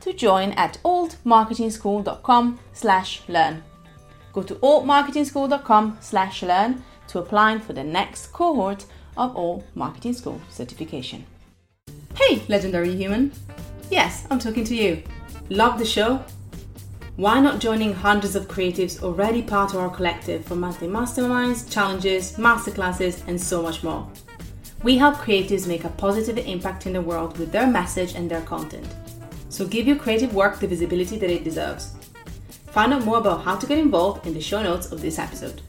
to join at altmarketingschool.com slash learn. Go to altmarketingschool.com slash learn to apply for the next cohort of Alt Marketing School certification. Hey, legendary human. Yes, I'm talking to you. Love the show? Why not joining hundreds of creatives already part of our collective for monthly masterminds, challenges, masterclasses, and so much more? We help creatives make a positive impact in the world with their message and their content. So give your creative work the visibility that it deserves. Find out more about how to get involved in the show notes of this episode.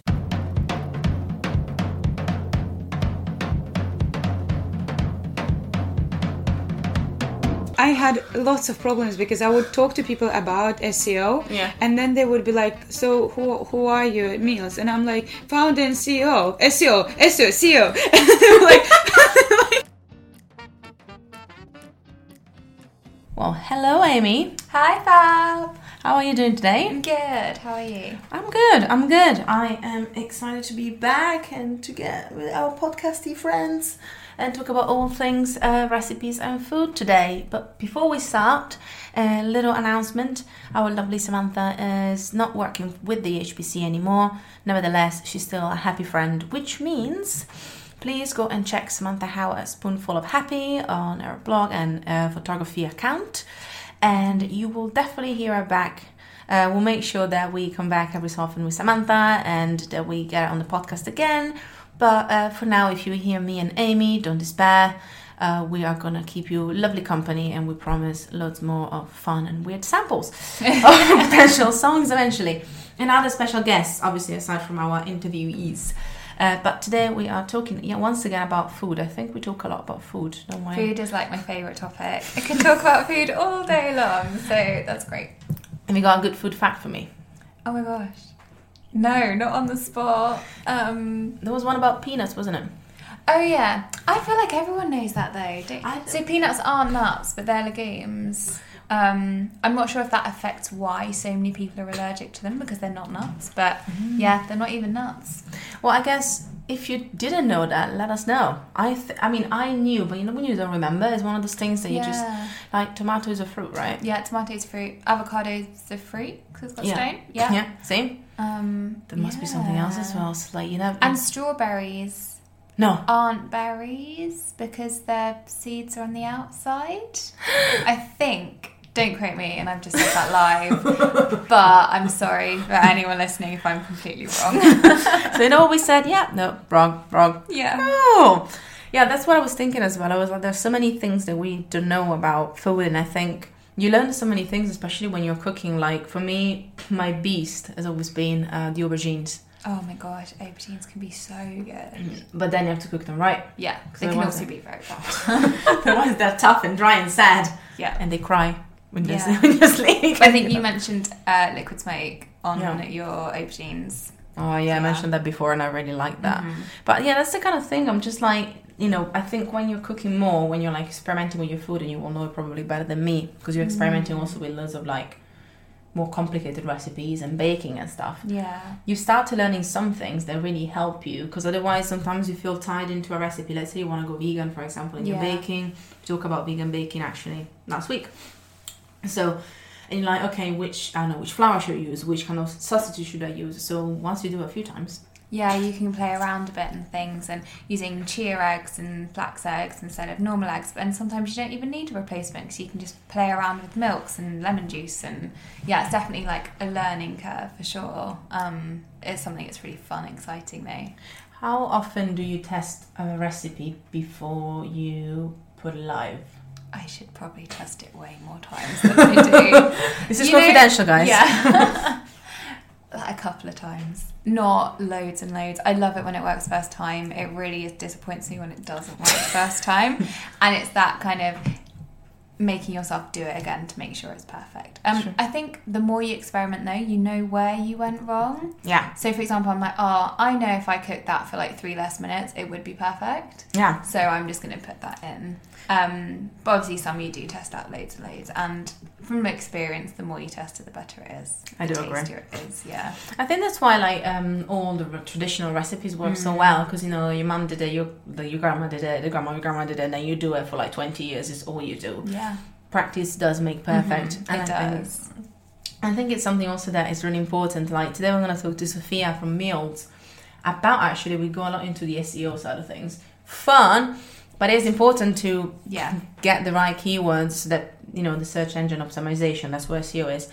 I had lots of problems because I would talk to people about SEO, Yeah. and then they would be like, "So who who are you, Meals?" And I'm like, "Founder and CEO, SEO, SEO, CEO." And they were like, Well, hello, Amy. Hi, Fab. How are you doing today? I'm good. How are you? I'm good. I'm good. I am excited to be back and to get with our podcasty friends and talk about all things uh, recipes and food today. But before we start, a little announcement. Our lovely Samantha is not working with the HBC anymore. Nevertheless, she's still a happy friend, which means please go and check Samantha Howe at Spoonful of Happy on her blog and uh, photography account, and you will definitely hear her back. Uh, we'll make sure that we come back every so often with Samantha and that we get on the podcast again. But uh, for now, if you hear me and Amy, don't despair. Uh, we are gonna keep you lovely company, and we promise loads more of fun and weird samples of potential songs eventually, and other special guests, obviously aside from our interviewees. Uh, but today we are talking yeah, once again about food. I think we talk a lot about food, don't we? Food is like my favourite topic. I can talk about food all day long, so that's great. Have you got a good food fact for me? Oh my gosh. No, not on the spot. Um, There was one about peanuts, wasn't it? oh yeah. I feel like everyone knows that though. So peanuts aren't nuts, but they're legumes. Um, I'm not sure if that affects why so many people are allergic to them because they're not nuts. But yeah, they're not even nuts. Well, I guess if you didn't know that, let us know. I, th- I mean, I knew, but you know when you don't remember, it's one of those things that you just like. Tomato is a fruit, right? Yeah, tomatoes fruit. Avocado's a fruit because it's got Yeah. stone. Yeah. Yeah. Same. Um, There must be something else as well. So like you know. And strawberries no. aren't berries because their seeds are on the outside. I think. Don't quote me, and I've just said that live. but I'm sorry for anyone listening if I'm completely wrong. so you know what we said? Yeah. No. Wrong. Wrong. yeah. Oh, yeah, that's what I was thinking as well. I was like, there's so many things that we don't know about food, and I think you learn so many things, especially when you're cooking. Like for me, my beast has always been uh, the aubergines, Oh my gosh, aubergines can be so good. but then you have to cook them right. Yeah, they it can also be very bad. ones that are tough and dry and sad, Yeah. and they cry when you're, Yeah. when you're sleeping. I think you mentioned uh, liquid smoke on Yeah. your aubergines. Oh yeah, I mentioned that before, and I really like that. Mhm. But yeah, that's the kind of thing. I'm just like, you know, I think when you're cooking more, when you're like experimenting with your food, and you will know it probably better than me because you're experimenting also with loads of like more complicated recipes and baking and stuff. Yeah. You start to learning some things that really help you because otherwise, sometimes you feel tied into a recipe. Let's say you want to go vegan, for example, and you're baking. We talk about vegan baking actually last week. So. And you're like, okay, which I don't know which flour should I use, which kind of sausage should I use. So once you do it a few times, Yeah, you can play around a bit and things and using chia eggs and flax eggs instead of normal eggs. And sometimes you don't even need a replacement because you can just play around with milks and lemon juice. And yeah, it's definitely like a learning curve for sure. Um, it's something that's really fun, exciting though. How often do you test a recipe before you put it live? I should probably test it way more times than I do. This is You know- confidential, guys. Yeah. a couple of times. Not loads and loads. I love it when it works first time. It really is disappoints me when it doesn't work first time. And it's that kind of making yourself do it again to make sure it's perfect. Um, Sure. I think the more you experiment though, you know where you went wrong. Yeah. So for example, I'm like, oh, I know if I cooked that for like three less minutes, it would be perfect. Yeah. So I'm just going to put that in. Um, but obviously, some you do test out loads and loads. And from experience, the more you test it, the better it is. I the do agree. it is, yeah. I think that's why like um, all the traditional recipes work so Mm. well because you know your mum did it, your the, your grandma did it, the grandma your grandma did it, and then you do it for like twenty years. Is all you do. Yeah. Practice does make perfect. Mhm, and it I think- does. I think it's something also that is really important. Like today, we're going to talk to Sophia from Meals about actually we go a lot into the SEO side of things. Fun, but it's important to Yeah. get the right keywords so that you know the search engine optimization. That's where SEO is.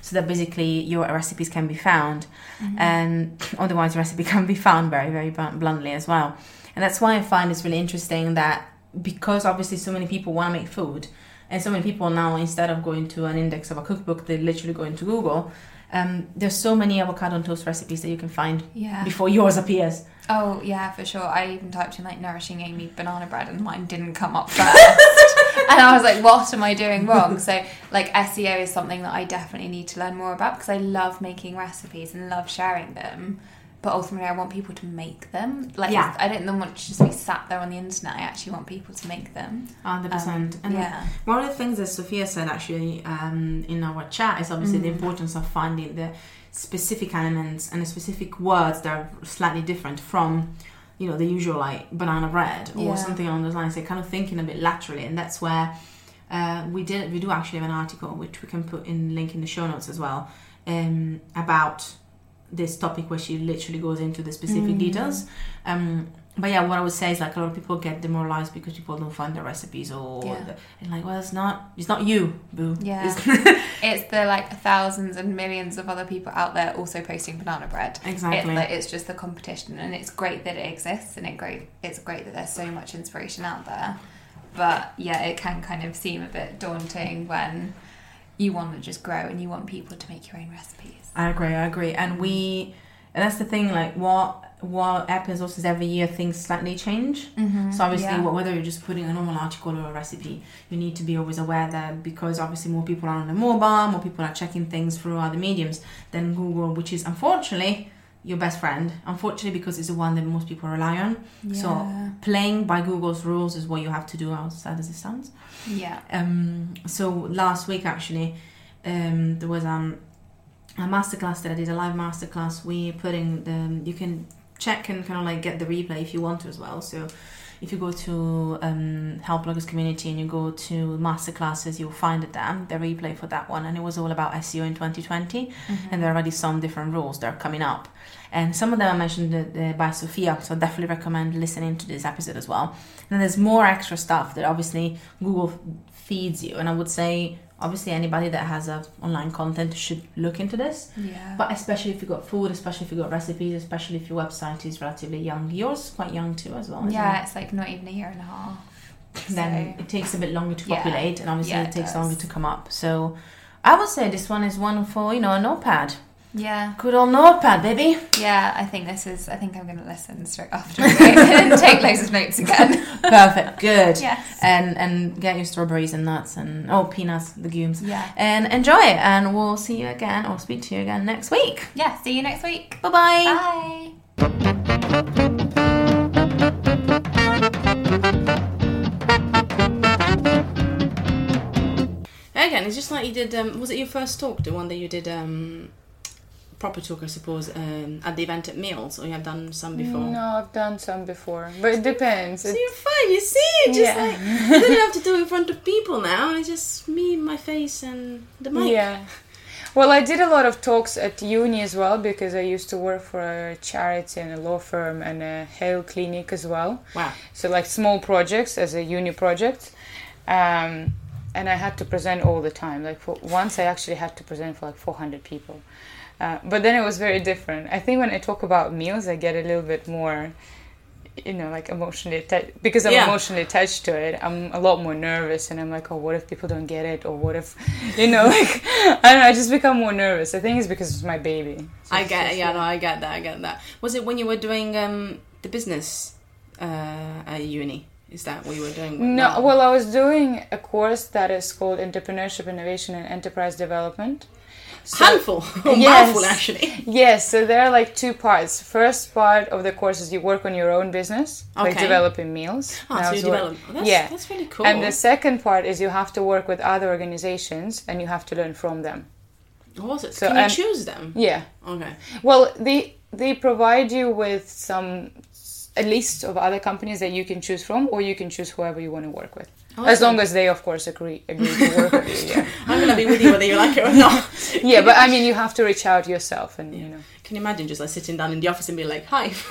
So that basically your recipes can be found, Mm-hmm. and otherwise the recipe can be found very very bluntly as well. And that's why I find it's really interesting that because obviously so many people want to make food, and so many people now instead of going to an index of a cookbook, they literally go into Google. Um, there's so many avocado toast recipes that you can find Yeah. before yours appears. Oh, yeah, for sure. I even typed in like nourishing Amy banana bread and mine didn't come up first. and I was like, what am I doing wrong? So, like, SEO is something that I definitely need to learn more about because I love making recipes and love sharing them. But ultimately, I want people to make them. Like, Yeah. I don't want to just be sat there on the internet. I actually want people to make them. Hundred Um, percent. And yeah. One of the things that Sophia said actually um, in our chat is obviously the Mhm. importance of finding the specific elements and the specific words that are slightly different from, you know, the usual like banana bread or Yeah. something along those lines. They're kind of thinking a bit laterally, and that's where uh, we did. We do actually have an article which we can put in link in the show notes as well um, about this topic where she literally goes into the specific Mm. details. Um, but yeah, what I would say is like a lot of people get demoralized because people don't find the recipes or Yeah. the, and like, well, it's not, it's not you, boo. Yeah. It's- It's the like thousands and millions of other people out there also posting banana bread. exactly. It's, like, it's just the competition, and it's great that it exists, and it great it's great that there's so much inspiration out there. But yeah, it can kind of seem a bit daunting when you want to just grow and you want people to make your own recipes. I agree. I agree. And we, and that's the thing. Like, what what happens also is every year things slightly change. Mm-hmm. So obviously, yeah. whether you're just putting a normal article or a recipe, you need to be always aware that because obviously more people are on the mobile, more people are checking things through other mediums than Google, which is unfortunately your best friend. Unfortunately, because it's the one that most people rely on. So playing by Google's rules is what you have to do, outside as it sounds. yeah, Um, so last week actually, um, there was um, a masterclass that I did, a live masterclass. We put in the you can check and kind of like get the replay if you want to as well. So if you go to um, Health Bloggers Community and you go to masterclasses, you'll find it there, the replay for that one. And it was all about SEO in 2020 Mm-hmm. and there are already some different rules that are coming up. And some of them I mentioned uh, by Sophia, so I definitely recommend listening to this episode as well. And there's more extra stuff that obviously Google feeds you, and I would say obviously anybody that has a online content should look into this. yeah. But especially if you got food, especially if you got recipes, especially if your website is relatively young, yours is quite young too as well. yeah, it's like not even a year and a half. Then So- it takes a bit longer to Yeah. populate, and obviously Yeah, it it takes does. longer to come up. So I would say this one is one for you know a notepad. Yeah, Good old notepad, baby. yeah. I think this is. I think I'm going to listen straight after and take loads of notes again. Perfect. Good. Yes. And and get your strawberries and nuts and oh peanuts, legumes, Yeah. and enjoy it. And we'll see you again or speak to you again next week. Yeah. See you next week. Bye bye. Bye. Again, it's just like you did. Um, was it your first talk, the one that you did? Um, proper talk, I suppose, um, at the event at Meals, or you have done some before. No, I've done some before, but it depends. So It- you're fine. You see, it's just Yeah. like you don't have to do it in front of people now. It's just me, my face, and the mic. yeah. Well, I did a lot of talks at uni as well because I used to work for a charity and a law firm and a health clinic as well. Wow. So like small projects as a uni project. Um, and I had to present all the time. Like for once, I actually had to present for like 400 people. Uh, but then it was very different. I think when I talk about meals, I get a little bit more, you know, like emotionally attached because I'm Yeah. emotionally attached to it. I'm a lot more nervous, and I'm like, oh, what if people don't get it, or what if, you know, like I don't know. I just become more nervous. I think it's because it's my baby. So I get just- yeah, no, I get that, I get that. Was it when you were doing um, the business uh, at uni? Is that what you were doing? No, that? well, I was doing a course that is called Entrepreneurship, Innovation, and Enterprise Development. So- handful, oh, Yes. mouthful actually. Yes, so there are like two parts. First part of the course is you work on your own business, like developing meals. Ah, And I so you develop. Oh, that's, yeah. that's really cool. And the second part is you have to work with other organizations and you have to learn from them. what was it? so Can you I'm- choose them? Yeah. Okay. Well, they they provide you with some a list of other companies that you can choose from, or you can choose whoever you want to work with, Oh, as long as they, of course, agree agree to work with you. Yeah. I'm gonna be with you whether you like it or not. Yeah, but I mean, you have to reach out yourself, and you know. Can you imagine just like sitting down in the office and be like, "Hi,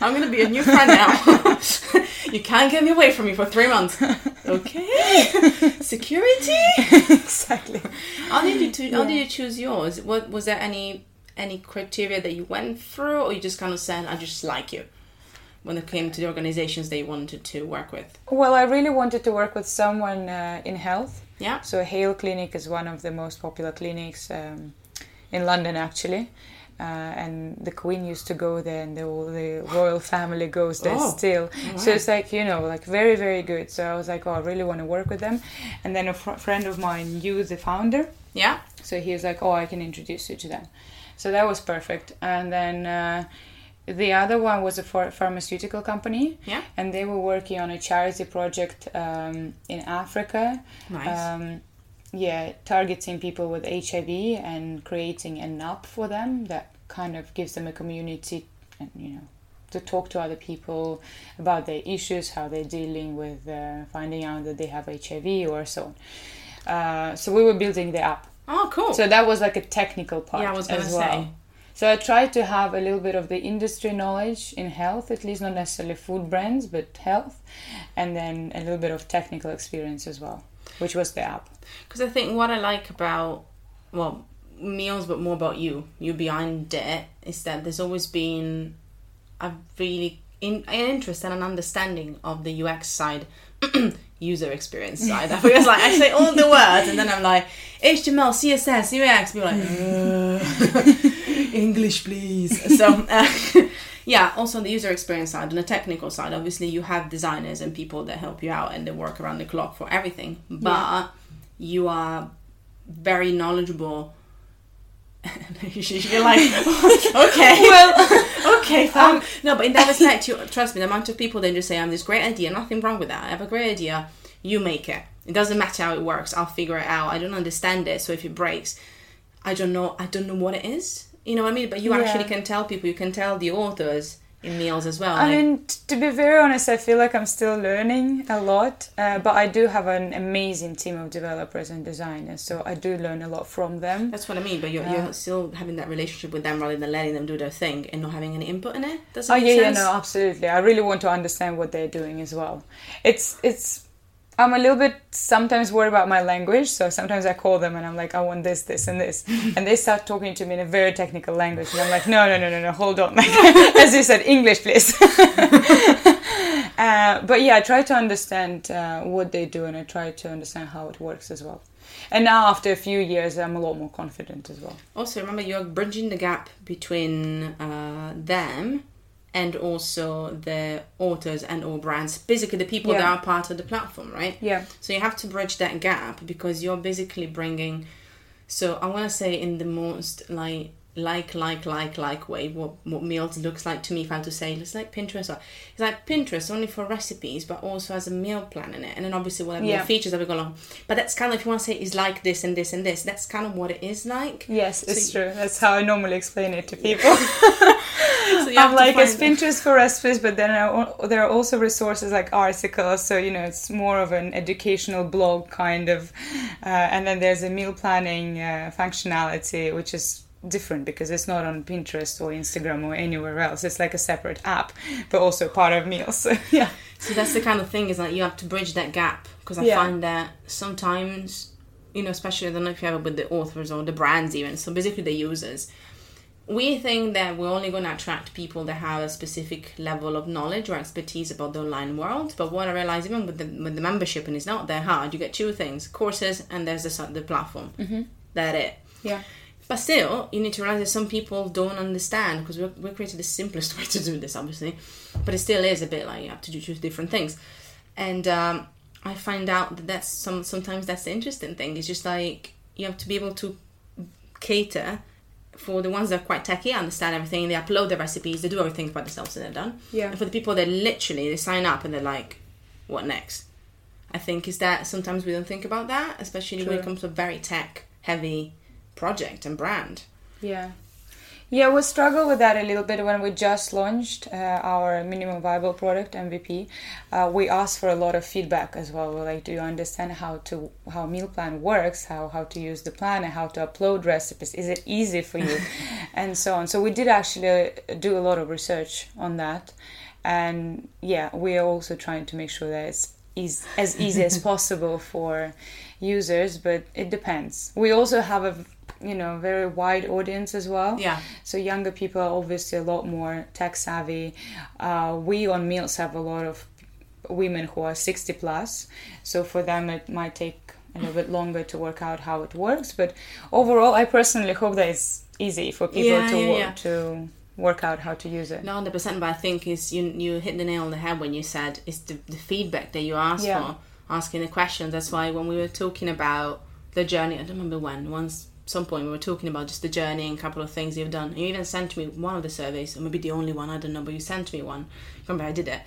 I'm gonna be a new friend now. you can't get me away from me for three months." Okay, security. exactly. How did you to, How did you choose yours? What was there any any criteria that you went through, or you just kind of said, "I just like you"? When it came to the organizations they wanted to work with. Well, I really wanted to work with someone uh, in health. Yeah. So Hale Clinic is one of the most popular clinics um, in London, actually. Uh, and the Queen used to go there, and the, all the royal family goes there Oh, still. wow. So it's like you know, like very, very good. So I was like, oh, I really want to work with them. And then a fr- friend of mine knew the founder, Yeah. so he was like, oh, I can introduce you to them. So that was perfect. And then uh, the other one was a ph- pharmaceutical company, Yeah. and they were working on a charity project um, in Africa. Nice. Um, yeah, targeting people with HIV and creating an app for them that kind of gives them a community, and you know, to talk to other people about their issues, how they're dealing with uh, finding out that they have HIV or so on. Uh, so we were building the app. oh, cool. So that was like a technical part Yeah, I was gonna as well. say. So I tried to have a little bit of the industry knowledge in health, at least not necessarily food brands, but health, and then a little bit of technical experience as well, which was the app. Because I think what I like about, well, meals, but more about you, you behind it, is that there's always been a really in, an interest and an understanding of the UX side, user experience side. I feel like I say all the words and then I'm like HTML, CSS, UX. People like "Uh, English, please. So. Uh, Yeah, also on the user experience side and the technical side, obviously you have designers and people that help you out and they work around the clock for everything. But you are very knowledgeable. You're like, okay, well, okay, fine. no, but in that respect, you trust me. The amount of people that just say, "I have this great idea," nothing wrong with that. I have a great idea. You make it. It doesn't matter how it works. I'll figure it out. I don't understand it, so if it breaks, I don't know. I don't know what it is. You know what I mean? But you Yeah. actually can tell people. You can tell the authors in meals as well. I like- mean, to be very honest, I feel like I'm still learning a lot, uh, but I do have an amazing team of developers and designers, so I do learn a lot from them. That's what I mean, but you're, you're still having that relationship with them rather than letting them do their thing and not having any input in it. Does that Oh make yeah, yeah, no, absolutely. I really want to understand what they're doing as well. It's it's. I'm a little bit sometimes worried about my language, so sometimes I call them and I'm like, I want this, this, and this, and they start talking to me in a very technical language, and I'm like, no, no, no, no, no, hold on, like as you said, English, please. uh, but yeah, I try to understand uh, what they do, and I try to understand how it works as well. And now, after a few years, I'm a lot more confident as well. Also, remember you're bridging the gap between uh, them and also the authors and all brands, basically the people that are part of the platform, right? Yeah. So you have to bridge that gap because you're basically bringing. So I want to say in the most like like like like like way what what meals looks like to me if I had to say it's like Pinterest or it's like Pinterest only for recipes but also has a meal plan in it and then obviously we'll have Yeah. more features that we go along but that's kind of if you want to say it's like this and this and this that's kind of what it is like Yes, it's So true. That's how I normally explain it to people. so you have I'm like, it's Pinterest for recipes, but then I al- there are also resources like articles. So, you know, it's more of an educational blog kind of. Uh, and then there's a meal planning uh, functionality, which is different because it's not on Pinterest or Instagram or anywhere else. It's like a separate app, but also part of meals. So, yeah. So that's the kind of thing is that you have to bridge that gap because I Yeah. find that sometimes, you know, especially I don't know if you have it with the authors or the brands even. So basically the users, we think that we're only going to attract people that have a specific level of knowledge or expertise about the online world. But what I realize even with the with the membership and it's not that hard, you get two things: courses and there's the the platform. Mm-hmm. That it. Yeah. But still, you need to realize that some people don't understand because we're, we're created the simplest way to do this, obviously. But it still is a bit like you have to do two different things. And um, I find out that that's some sometimes that's the interesting thing. It's just like you have to be able to cater for the ones that are quite techy, understand everything, they upload their recipes, they do everything by themselves and they're done. Yeah. And for the people that literally they sign up and they're like, what next? I think is that sometimes we don't think about that, especially when it comes to very tech heavy project and brand. Yeah. Yeah, we struggled with that a little bit when we just launched uh, our minimum viable product MVP. Uh, we asked for a lot of feedback as well. We're like, do you understand how to how meal plan works, how how to use the plan, and how to upload recipes? Is it easy for you, and so on. So we did actually do a lot of research on that, and yeah, we are also trying to make sure that it's is as easy as possible for users, but it depends. We also have a you know very wide audience as well. Yeah. So younger people are obviously a lot more tech savvy. Uh, we on Meals have a lot of women who are 60 plus. So for them, it might take a little bit longer to work out how it works. But overall, I personally hope that it's easy for people Yeah, to yeah, wo- yeah. to work out how to use it. No, hundred percent. But I think is you you hit the nail on the head when you said it's the, the feedback that you ask for, asking the questions. That's why when we were talking about the journey, I don't remember when. Once some point we were talking about just the journey and a couple of things you've done. You even sent me one of the surveys, or maybe the only one. I don't know, but you sent me one. Remember, I did it.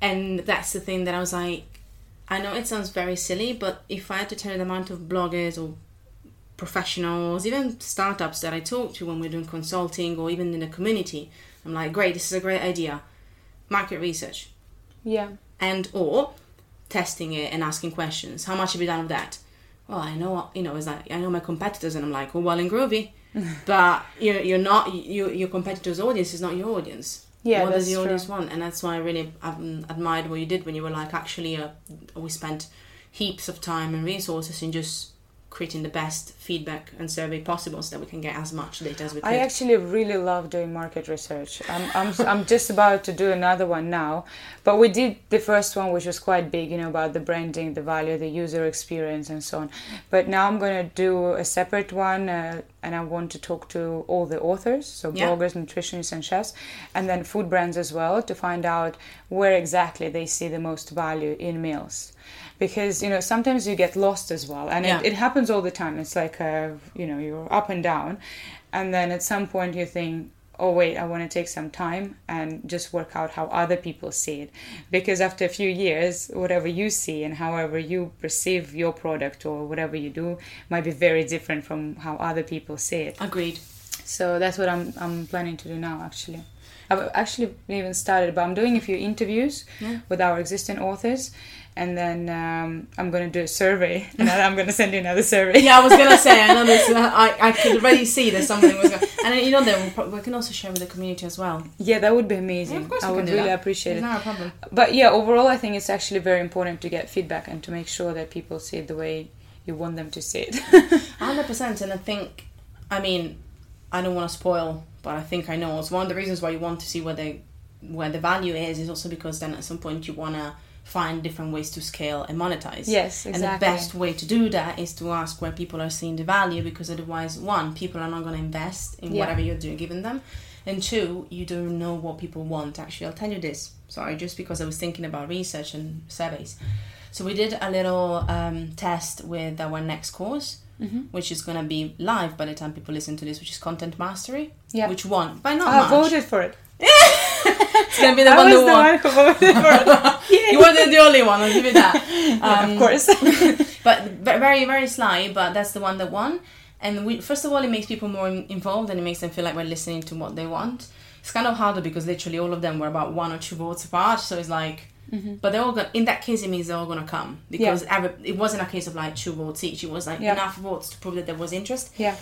And that's the thing that I was like, I know it sounds very silly, but if I had to tell you the amount of bloggers or professionals, even startups that I talk to when we're doing consulting or even in the community, I'm like, great, this is a great idea. Market research Yeah. and or testing it and asking questions. How much have you done of that? Well, I know, you know, it's like I know my competitors, and I'm like, oh, well and groovy, but you're you're not you your competitor's audience is not your audience. Yeah, what does that's the audience true. want? And that's why I really um, admired what you did when you were like, actually, uh, we spent heaps of time and resources in just creating the best feedback and survey possible so that we can get as much data as we could. I actually really love doing market research. I'm, I'm, I'm just about to do another one now. But we did the first one, which was quite big, you know, about the branding, the value, the user experience, and so on. But now I'm going to do a separate one, uh, and I want to talk to all the authors, so Yeah. bloggers, nutritionists, and chefs, and then food brands as well, to find out where exactly they see the most value in meals. Because you know sometimes you get lost as well, and Yeah. it, it happens all the time. It's like uh, you know you're up and down, and then at some point you think oh wait i want to take some time and just work out how other people see it because after a few years whatever you see and however you perceive your product or whatever you do might be very different from how other people see it Agreed. so that's what i'm, I'm planning to do now actually i've actually even started but i'm doing a few interviews Yeah. with our existing authors and then um, i'm going to do a survey and i'm going to send you another survey Yeah, I was gonna say. I know this. I, I could already see that something was going. And you know, then we can also share with the community as well. yeah that would be amazing Yeah, of course i we would can do really that. appreciate It's it not a problem. but yeah overall i think it's actually very important to get feedback and to make sure that people see it the way you want them to see it Hundred percent, and I think, I mean, I don't want to spoil, but I think I know. It's one of the reasons why you want to see where the where the value is. Is also because then at some point you want to find different ways to scale and monetize. yes exactly. And the best way to do that is to ask where people are seeing the value, because otherwise, one, people are not going to invest in Yeah. whatever you're doing, giving them, and two, you don't know what people want. Actually, I'll tell you this. Sorry, just because I was thinking about research and surveys. So we did a little um, test with our next course. which is going to be live by the time people listen to this, which is content mastery. Yeah. Which one? by not I much. voted for it. It's to be the I one was that the won. one who voted for. You were the, only one. I'll give you that. Yeah, Um, of course. but ve- very very sly but that's the one that won and we first of all it makes people more involved and it makes them feel like we're listening to what they want it's kind of harder because literally all of them were about one or two votes apart so it's like but they're all going in that case it means they're all going to come because every, it wasn't a case of like two votes each it was like Yeah. enough votes to prove that there was interest yeah.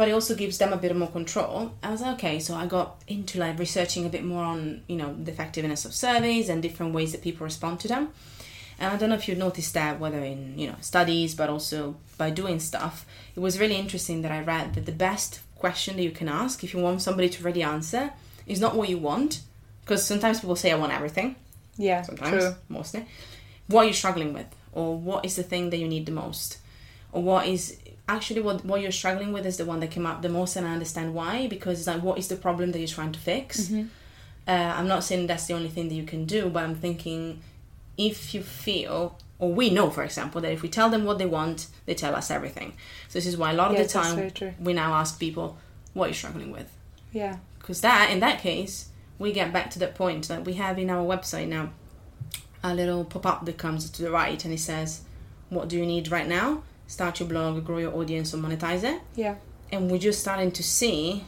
But it also gives them a bit more control. I was like, okay, so I got into like researching a bit more on, you know, the effectiveness of surveys and different ways that people respond to them. And I don't know if you've noticed that, whether in, you know, studies, but also by doing stuff. It was really interesting that I read that the best question that you can ask if you want somebody to really answer is not what you want, because sometimes people say, I want everything Yeah. sometimes, True. mostly. What are you struggling with? Or what is the thing that you need the most? Or what is actually what, what you're struggling with is the one that came up the most, and I understand why because it's like, what is the problem that you're trying to fix? Uh, I'm not saying that's the only thing that you can do, but I'm thinking if you feel, or we know, for example, that if we tell them what they want, they tell us everything. So this is why a lot of Yes, the time we now ask people, what you're you struggling with? Yeah. because that in that case we get back to that point that we have in our website now a little pop-up that comes to the right and it says what do you need right now start your blog grow your audience or monetize it Yeah. and we're just starting to see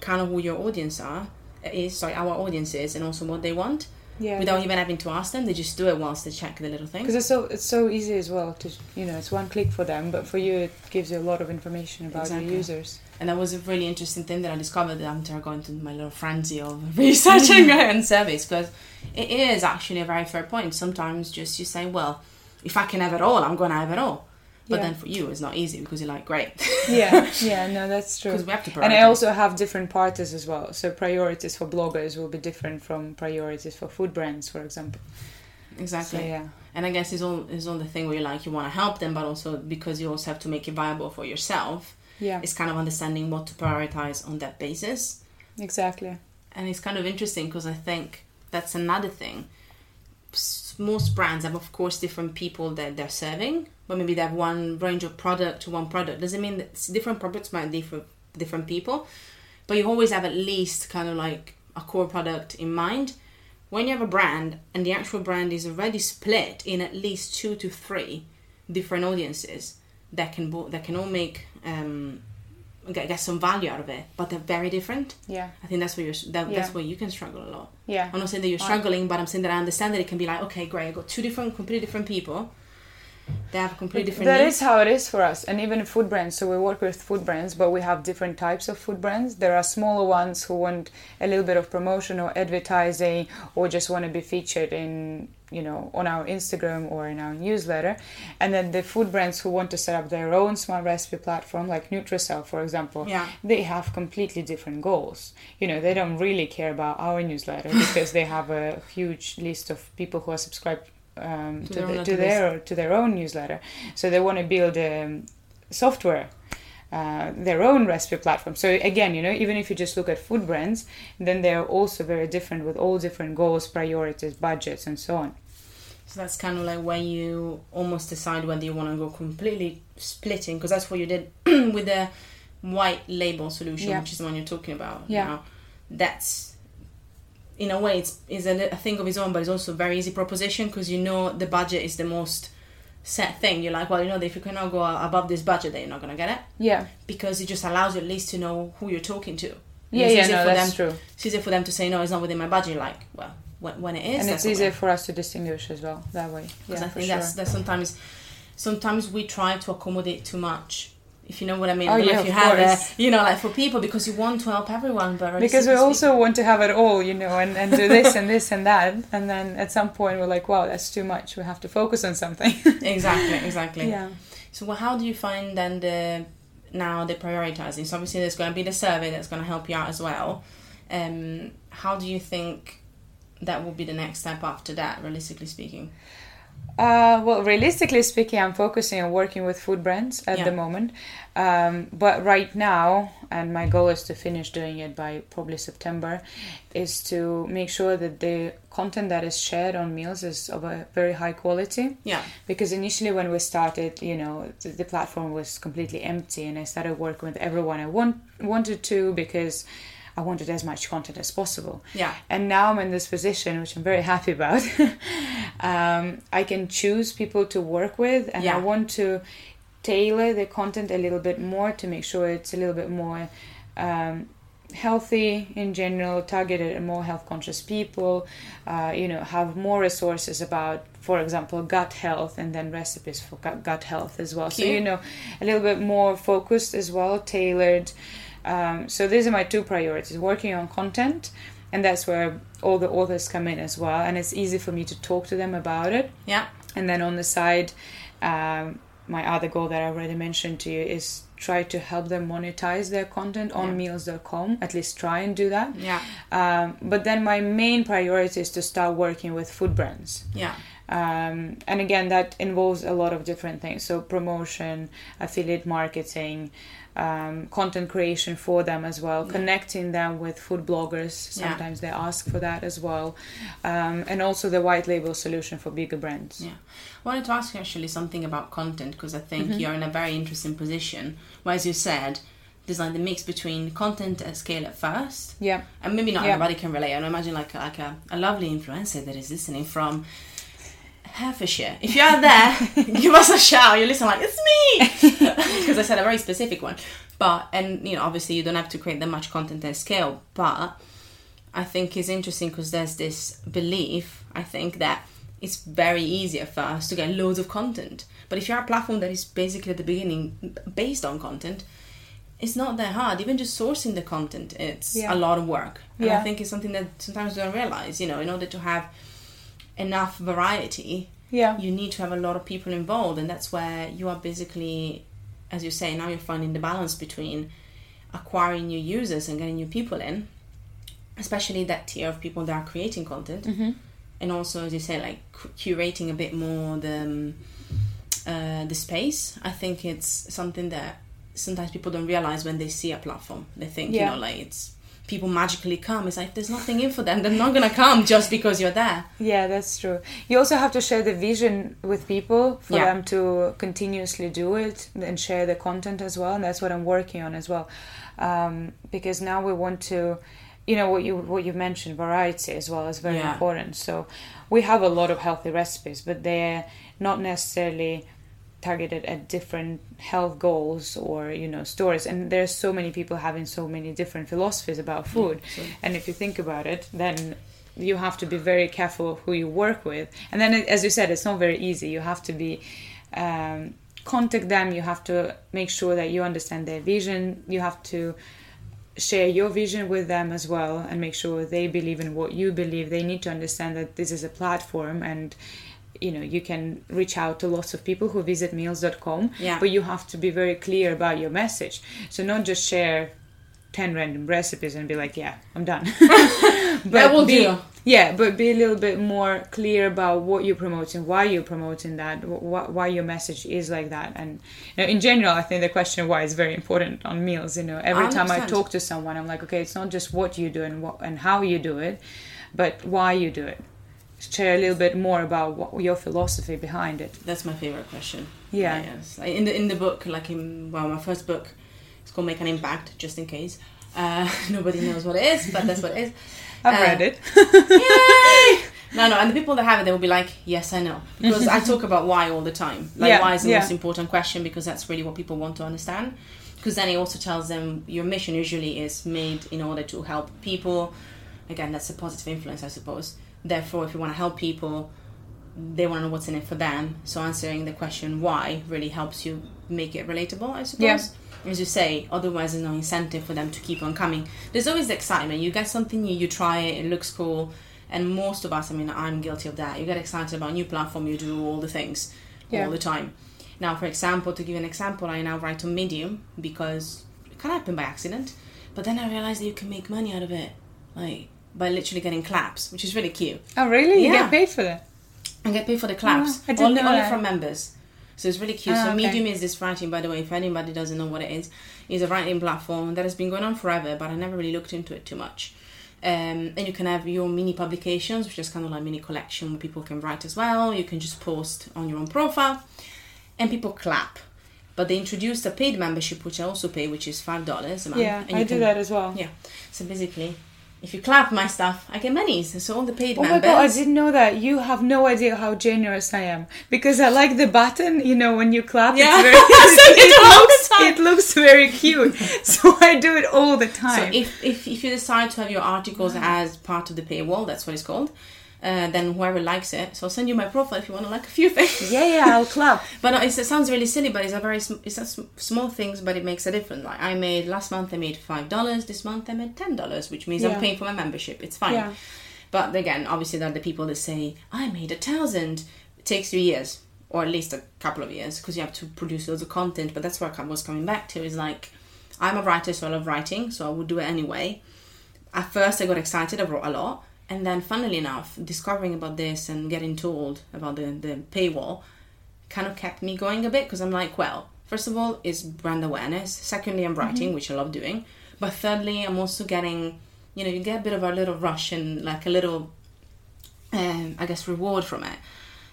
kind of who your audience are eh, is sorry our audience is and also what they want Yeah. without even having to ask them they just do it whilst they check the little thing Because it's so it's so easy as well to you know it's one click for them, but for you it gives you a lot of information about Exactly. your users. And that was a really interesting thing that I discovered after going to my little frenzy of researching mm. and surveys because it is actually a very fair point. Sometimes just you say, well, if I can have it all, I'm going to have it all. But Yeah. then for you, it's not easy because you're like, great. Yeah, yeah, no, that's true. Because we have to And I also have different parties as well. So priorities for bloggers will be different from priorities for food brands, for example. Exactly. So yeah, And I guess it's all, it's all the thing where you're like, you want to help them, but also because you also have to make it viable for yourself, yeah, it's kind of understanding what to prioritize on that basis. exactly. and it's kind of interesting because I think that's another thing. Most brands have, of course, different people that they're serving, but maybe they have one range of product to one product. Doesn't mean that different products might differ for different people, but you always have at least kind of like a core product in mind. When you have a brand and the actual brand is already split in at least two to three different audiences that can bo- that can all make um, get, get some value out of it, but they're very different. Yeah, I think that's where you're that, Yeah. that's where you can struggle a lot. yeah, I'm not saying that you're struggling, but I'm saying that I understand that it can be like, okay, great, I got two different, completely different people. They have completely different That needs. is how it is for us, and even food brands. So we work with food brands, but we have different types of food brands. There are smaller ones who want a little bit of promotion or advertising, or just want to be featured in, you know, on our Instagram or in our newsletter. And then the food brands who want to set up their own smart recipe platform, like Nutricell, for example, Yeah. they have completely different goals. You know, they don't really care about our newsletter because they have a huge list of people who are subscribed um, To to, their own the, to their to their own newsletter. So they want to build um, software. Uh, their own recipe platform. So again, you know, even if you just look at food brands, then they are also very different with all different goals, priorities, budgets, and so on. So that's kind of like when you almost decide whether you want to go completely splitting, because that's what you did with the white label solution, Yeah. which is the one you're talking about. Yeah. Now, that's in a way it's is a, a thing of its own, but it's also a very easy proposition because you know the budget is the most set thing. You're like, well, you know, if you cannot go above this budget, then you're not gonna get it Yeah, because it just allows you at least to know who you're talking to. And yeah, it's yeah. No, for that's them, true. It's easier for them to say no, it's not within my budget. Like, well, when, when it is, And it's easier for us to distinguish as well that way. because Yeah, I think sure. that's that's sometimes sometimes we try to accommodate too much. If you know what I mean, Oh, I yeah, if you have a, you know, like for people because you want to help everyone, but because we also want to have it all, you know, and, and do this and this and that. And then at some point we're like, wow, that's too much. We have to focus on something. exactly, exactly. yeah. So, well, how do you find then the now the prioritizing? So obviously there's going to be the survey that's going to help you out as well. Um, how do you think that will be the next step after that, realistically speaking? Uh, well, realistically speaking, I'm focusing on working with food brands at Yeah. the moment. Um, but right now, and my goal is to finish doing it by probably September, is to make sure that the content that is shared on meals is of a very high quality. Yeah. Because initially, when we started, you know, the, the platform was completely empty, and I started working with everyone I want, wanted to because I wanted as much content as possible. Yeah. And now I'm in this position, which I'm very happy about. um, I can choose people to work with, and Yeah. I want to tailor the content a little bit more to make sure it's a little bit more um, healthy in general, targeted at more health conscious people. Uh, you know, have more resources about, for example, gut health, and then recipes for gut, gut health as well. So you know, a little bit more focused as well, tailored. Um, so these are my two priorities: working on content, and that's where all the authors come in as well. And it's easy for me to talk to them about it. Yeah. And then on the side, um, my other goal that I already mentioned to you is try to help them monetize their content on Yeah. meals.com. At least try and do that. Yeah. Um, but then my main priority is to start working with food brands. Yeah. Um, and again, that involves a lot of different things. So promotion, affiliate marketing, um, content creation for them as well, Yeah. connecting them with food bloggers. Yeah. Sometimes they ask for that as well, um, and also the white label solution for bigger brands. Yeah. I wanted to ask you actually something about content because I think Mm-hmm. you're in a very interesting position where, as you said, there's like the mix between content at scale at first, Yeah. and maybe not Yeah. everybody can relate. And imagine like like a, a lovely influencer that is listening from Hertfordshire. If you're there, give us a shout. You listen like it's me because I said a very specific one. But and you know obviously you don't have to create that much content at scale, but I think it's interesting because there's this belief, I think, that it's very easier for us to get loads of content. But if you're a platform that is basically at the beginning based on content, it's not that hard. Even just sourcing the content, it's Yeah. a lot of work. And I think it's something that sometimes we don't realize, you know, in order to have enough variety, Yeah. you need to have a lot of people involved. And that's where you are basically, as you say, now you're finding the balance between acquiring new users and getting new people in especially that tier of people that are creating content Mm-hmm. and also as you say like curating a bit more the um, uh, the space i think it's something that sometimes people don't realize when they see a platform they think Yeah. you know like it's people magically come it's like there's nothing in for them they're not gonna come just because you're there Yeah, that's true. You also have to share the vision with people for Yeah. them to continuously do it and share the content as well. And that's what I'm working on as well, um, because now we want to, you know, what you what you mentioned, variety as well is very Yeah. important. So we have a lot of healthy recipes, but they're not necessarily targeted at different health goals or you know stores and there's so many people having so many different philosophies about food. so- and if you think about it then you have to be very careful who you work with. And then as you said it's not very easy. You have to be um, contact them. You have to make sure that you understand their vision. You have to share your vision with them as well and make sure they believe in what you believe. They need to understand that this is a platform and you know you can reach out to lots of people who visit meals.com Yeah. but you have to be very clear about your message. So not just share 10 random recipes and be like yeah i'm done. But That will be, do. yeah but be a little bit more clear about what you're promoting why you're promoting that wh- why your message is like that. And you know, in general i think the question why is very important on meals you know. Every time i talk to someone i'm like okay it's not just what you do and what and how you do it but why you do it share a little bit more about what, your philosophy behind it that's my favorite question Yeah. yes in the in the book like in well my first book it's called make an impact just in case uh, nobody knows what it is but that's what it is i've Uh, read it Yay! No, no, and the people that have it, they will be like, "Yes, I know," because I talk about why all the time. Like, Yeah, why is the yeah. most important question? Because that's really what people want to understand. Because then it also tells them your mission usually is made in order to help people. Again, that's a positive influence, I suppose. Therefore, if you want to help people, they want to know what's in it for them. So answering the question why really helps you make it relatable, I suppose. Yeah. As you say, otherwise there's no incentive for them to keep on coming. There's always the excitement. You get something new, you try it, it looks cool, and most of us, I mean, I'm guilty of that. You get excited about a new platform, you do all the things Yeah. all the time. Now, for example, to give you an example, I now write on Medium because it can happen by accident, but then I realized that you can make money out of it, like by literally getting claps, which is really cute. oh really you Yeah. get paid for that and get paid for the claps. Oh, I didn't only know only from members. So it's really cute. Ah, so okay. Medium is this writing, by the way, if anybody doesn't know what it is, is a writing platform that has been going on forever, but I never really looked into it too much. Um, and you can have your mini publications, which is kind of like mini collection where people can write as well. You can just post on your own profile, and people clap. But they introduced a paid membership, which I also pay, which is five dollars a month. Yeah, and I you do can- that as well. Yeah. So basically, if you clap my stuff, I get monies. So all the paid Oh my god, I didn't know that. You have no idea how generous I am because I like the button. You know, when you clap, Yeah. it's very, So it looks, it looks very cute. so I do it all the time. So if, if, if you decide to have your articles as part of the paywall, that's what it's called, uh, then whoever likes it, so I'll send you my profile if you want to like a few things. yeah, yeah, I'll clap. But no, it's, it sounds really silly, but it's a very sm- it's a sm- small things, but it makes a difference. Like I made last month, I made five dollars. This month, I made ten dollars, which means Yeah. I'm paying for my membership. It's fine. Yeah. But again, obviously, there are the people that say I made a thousand. It takes you years, or at least a couple of years, because you have to produce loads of content. But that's what I was coming back to. Is like I'm a writer, so I love writing, so I would do it anyway. At first, I got excited. I wrote a lot, and then, funnily enough, discovering about this and getting told about the the paywall kind of kept me going a bit because I'm like, well, first of all, it's brand awareness. Secondly, I'm writing, which I love doing. But thirdly, I'm also getting, you know, you get a bit of a little rush and like a little, um, I guess, reward from it.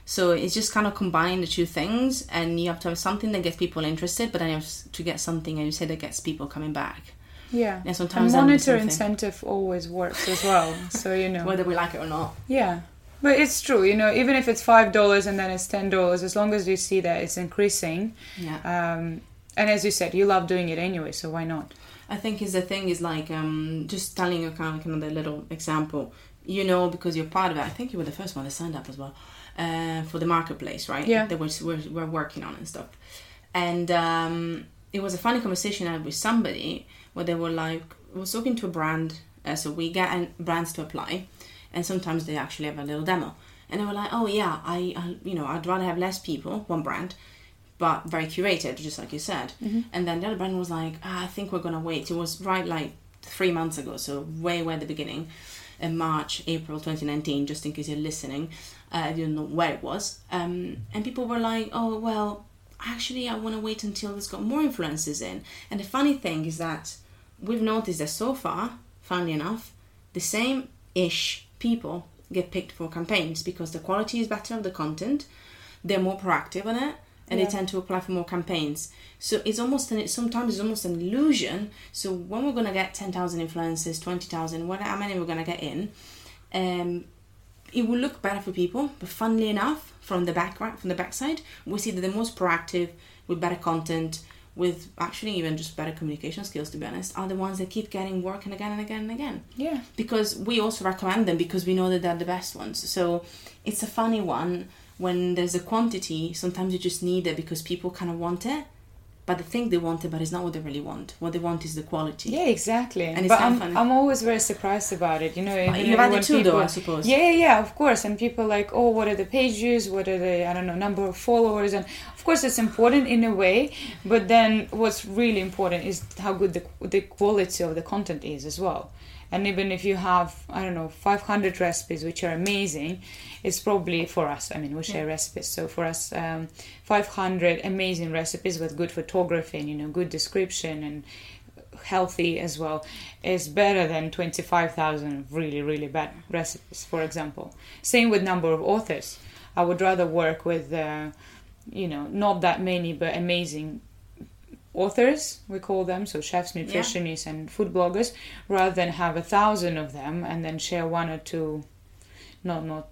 So it's just kind of combine the two things, and you have to have something that gets people interested, but then you have to get something, and you say that gets people coming back. Yeah. And sometimes the monitor incentive always works as well. So you know. whether we like it or not. Yeah. But it's true, you know, even if it's five dollars and then it's ten dollars, as long as you see that it's increasing, Yeah. um, and as you said, you love doing it anyway, so why not? I think is the thing is like um, just telling you kind of another little example. You know, because you're part of it. I think you were the first one that signed up as well uh, for the marketplace, right? Yeah. That we're, we're, we're working on and stuff. And um, it was a funny conversation I had with somebody where they were like, I was talking to a brand, uh, so we get an- brands to apply, and sometimes they actually have a little demo. And they were like, oh yeah, I, I you know, I'd rather have less people, one brand, but very curated, just like you said. And then the other brand was like, ah, I think we're gonna wait. It was right like three months ago, so way, way at the beginning, in March, April 2019, just in case you're listening. Uh, I didn't know where it was. Um, and people were like, oh, well, actually, I want to wait until it's got more influences in. And the funny thing is that we've noticed that so far, funnily enough, the same ish people get picked for campaigns because the quality is better of the content, they're more proactive on it, and Yeah. they tend to apply for more campaigns. So it's almost an sometimes it's almost an illusion. So when we're gonna get ten thousand influencers, twenty thousand, what how many we're gonna get in, um, it will look better for people. But funnily enough, from the background, from the backside, we see that the most proactive, with better content, with actually even just better communication skills, to be honest, are the ones that keep getting work and again and again and again Yeah. because we also recommend them because we know that they're the best ones. So it's a funny one when there's a quantity. Sometimes you just need it because people kind of want it, but they think they want it, but it's not what they really want. What they want is the quality. Yeah, exactly. And it's but I'm, funny. I'm always very surprised about it. You know, you've had it too, though, I suppose. Yeah, yeah, yeah, of course. And people like, oh, what are the page views? What are the I don't know number of followers? And of course, it's important in a way. But then, what's really important is how good the the quality of the content is as well. And even if you have, I don't know, 500 recipes, which are amazing, it's probably for us. I mean, we share recipes. So for us, um, 500 amazing recipes with good photography and, you know, good description and healthy as well is better than 25,000 really, really bad recipes, for example. Same with number of authors. I would rather work with, uh, you know, not that many, but amazing authors we call them so chefs nutritionists and food bloggers rather than have a thousand of them and then share one or two not not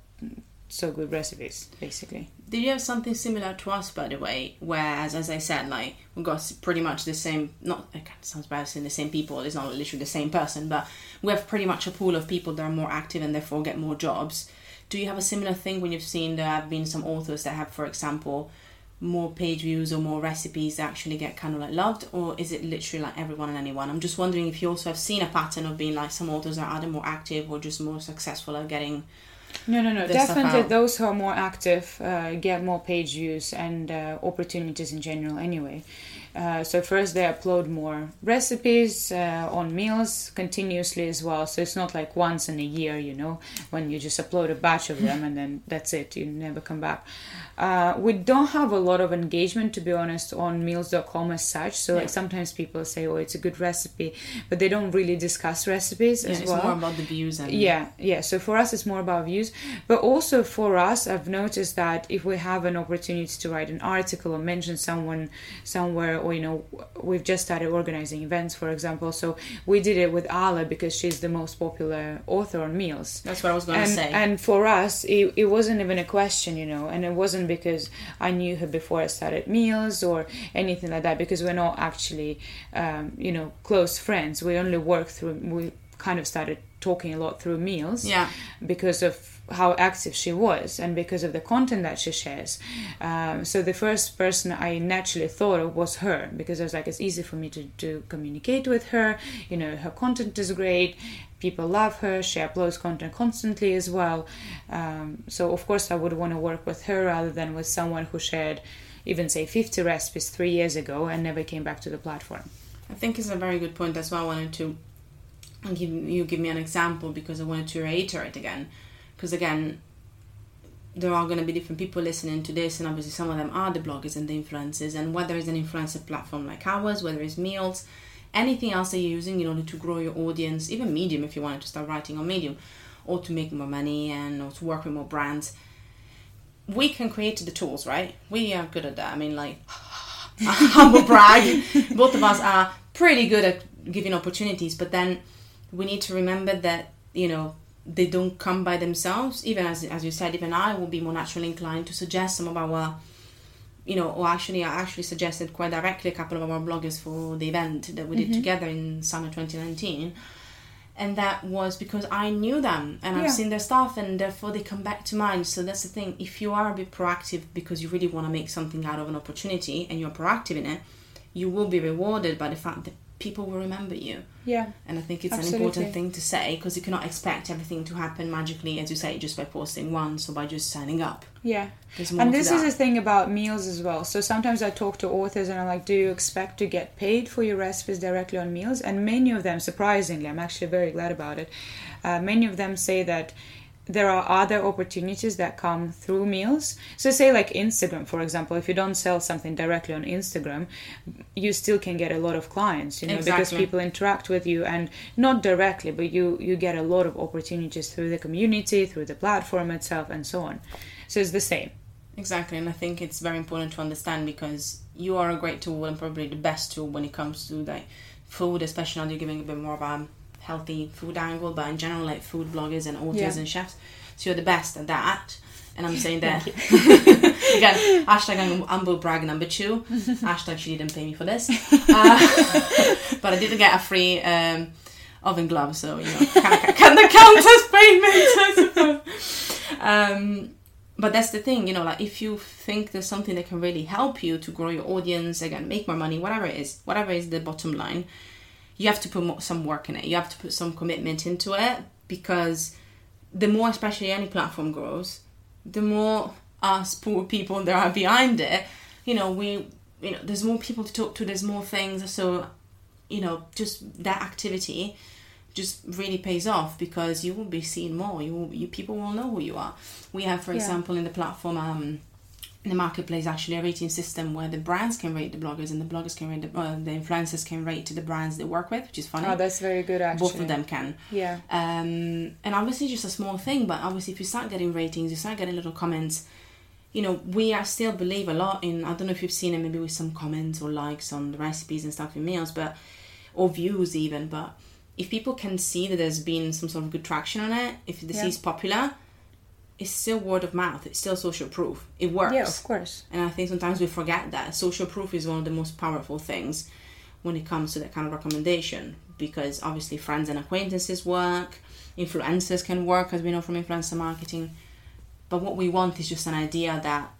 so good recipes basically Did you have something similar to us, by the way? Whereas, as I said, like we got pretty much the same. Not of sounds bad saying the same people. It's not literally the same person, but we have pretty much a pool of people that are more active and therefore get more jobs. Do you have a similar thing when you've seen there have been some authors that have, for example, more page views or more recipes actually get kind of like loved, or is it literally like everyone and anyone? I'm just wondering if you also have seen a pattern of being like some authors are either more active or just more successful at getting. no no no definitely those who are more active uh, get more page views and uh, opportunities in general anyway Uh, so first they upload more recipes uh, on meals continuously as well. So it's not like once in a year, you know, when you just upload a batch of them and then that's it. You never come back. Uh, we don't have a lot of engagement, to be honest, on meals.com as such. So Yeah. like sometimes people say, "Oh, it's a good recipe," but they don't really discuss recipes Yeah, as it's well. more about the views and Yeah, yeah. So for us, it's more about views, but also for us, I've noticed that if we have an opportunity to write an article or mention someone somewhere, or you know, we've just started organizing events, for example. So we did it with Ala because she's the most popular author on meals. That's what I was going to say. and for us, it, it wasn't even a question, you know, and it wasn't because I knew her before I started meals or anything like that, because we're not actually, um, you know, close friends. We only work through, we kind of started talking a lot through meals yeah. because of how active she was and because of the content that she shares. Um, so the first person I naturally thought of was her because I was like, it's easy for me to, to communicate with her. You know, her content is great. People love her. She uploads content constantly as well. Um, so of course I would want to work with her rather than with someone who shared even say 50 recipes three years ago and never came back to the platform. I think it's a very good point. That's why I wanted to give you give me an example because I wanted to reiterate again. Because again, there are going to be different people listening to this, and obviously some of them are the bloggers and the influencers. And whether it's an influencer platform like ours, whether it's Meals, anything else that you're using in order to grow your audience, even Medium if you wanted to start writing on Medium, or to make more money and or to work with more brands, we can create the tools, right? We are good at that. I mean, like humble brag. Both of us are pretty good at giving opportunities, but then we need to remember that you know they don't come by themselves. Even as as you said, even I will be more naturally inclined to suggest some of our, you know, or actually I actually suggested quite directly a couple of our bloggers for the event that we did mm-hmm. together in summer 2019. And that was because I knew them and I've seen their stuff, and therefore they come back to mind. So that's the thing. If you are a bit proactive because you really want to make something out of an opportunity and you're proactive in it, you will be rewarded by the fact that people will remember you. Yeah. And I think it's an important thing to say because you cannot expect everything to happen magically, as you say, just by posting once or by just signing up. Yeah. There's more And this is the thing about meals as well. So sometimes I talk to authors and I'm like, do you expect to get paid for your recipes directly on meals? And many of them, surprisingly, I'm actually very glad about it. Uh, many of them say that there are other opportunities that come through meals. So, say like Instagram, for example, if you don't sell something directly on Instagram, you still can get a lot of clients, you know, because people interact with you and not directly, but you you get a lot of opportunities through the community, through the platform itself, and so on. So it's the same. Exactly, and I think it's very important to understand because you are a great tool and probably the best tool when it comes to like food, especially now you're giving a bit more of a healthy food angle, but in general, like food bloggers and authors Yeah. and chefs. So you're the best at that. And I'm saying that again. Hashtag hum- humble brag number two. hashtag she didn't pay me for this, uh, but I did get a free um, oven glove, so you know, kind of count as payment, I suppose. Um, but that's the thing, you know, like if you think there's something that can really help you to grow your audience, again, make more money, whatever it is, whatever is the bottom line, you have to put some work in it. You have to put some commitment into it because the more, especially any platform grows, the more us poor people there are behind it. You know, we, you know, there's more people to talk to. There's more things. So, you know, just that activity just really pays off because you will be seen more. You, will, you people will know who you are. We have, for Yeah. example, in the platform, um, the marketplace, actually a rating system where the brands can rate the bloggers and the bloggers can rate the, uh, the influencers can rate the brands they work with, which is funny. Oh, that's very good actually. Both of them can. Yeah. Um, and obviously, just a small thing, but obviously, if you start getting ratings, you start getting little comments. You know, we are still believe a lot in. I don't know if you've seen it, maybe with some comments or likes on the recipes and stuff in meals, but or views even. But if people can see that there's been some sort of good traction on it, if this Yeah. is popular, it's still word of mouth. It's still social proof. It works. Yeah, of course. And I think sometimes we forget that social proof is one of the most powerful things when it comes to that kind of recommendation because obviously friends and acquaintances work, influencers can work as we know from influencer marketing. But what we want is just an idea that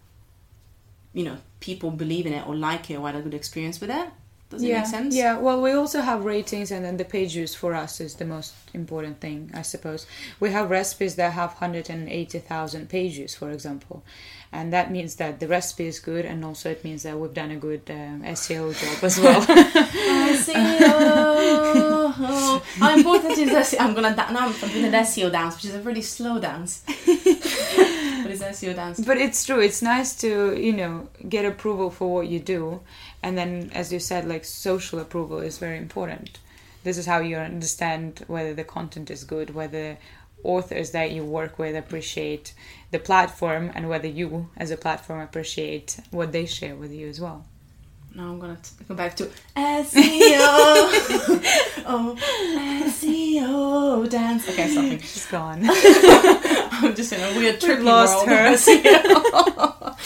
you know people believe in it or like it or had a good experience with it. Does it yeah, make sense? Yeah, well, we also have ratings, and then the page views for us is the most important thing, I suppose. We have recipes that have 180,000 page views, for example, and that means that the recipe is good, and also it means that we've done a good um, SEO job as well. SEO. Oh, how important is SEO? I'm gonna da- now I'm doing an SEO dance, which is a really slow dance. but it's SEO dance. but it's true. It's nice to you know get approval for what you do, and then, as you said, like social approval is very important. This is how you understand whether the content is good, whether authors that you work with appreciate the platform, and whether you, as a platform, appreciate what they share with you as well. Now I'm gonna t- go back to SEO. oh, SEO dance. Okay, something She's gone. I'm just in a weird trippy lost world. her.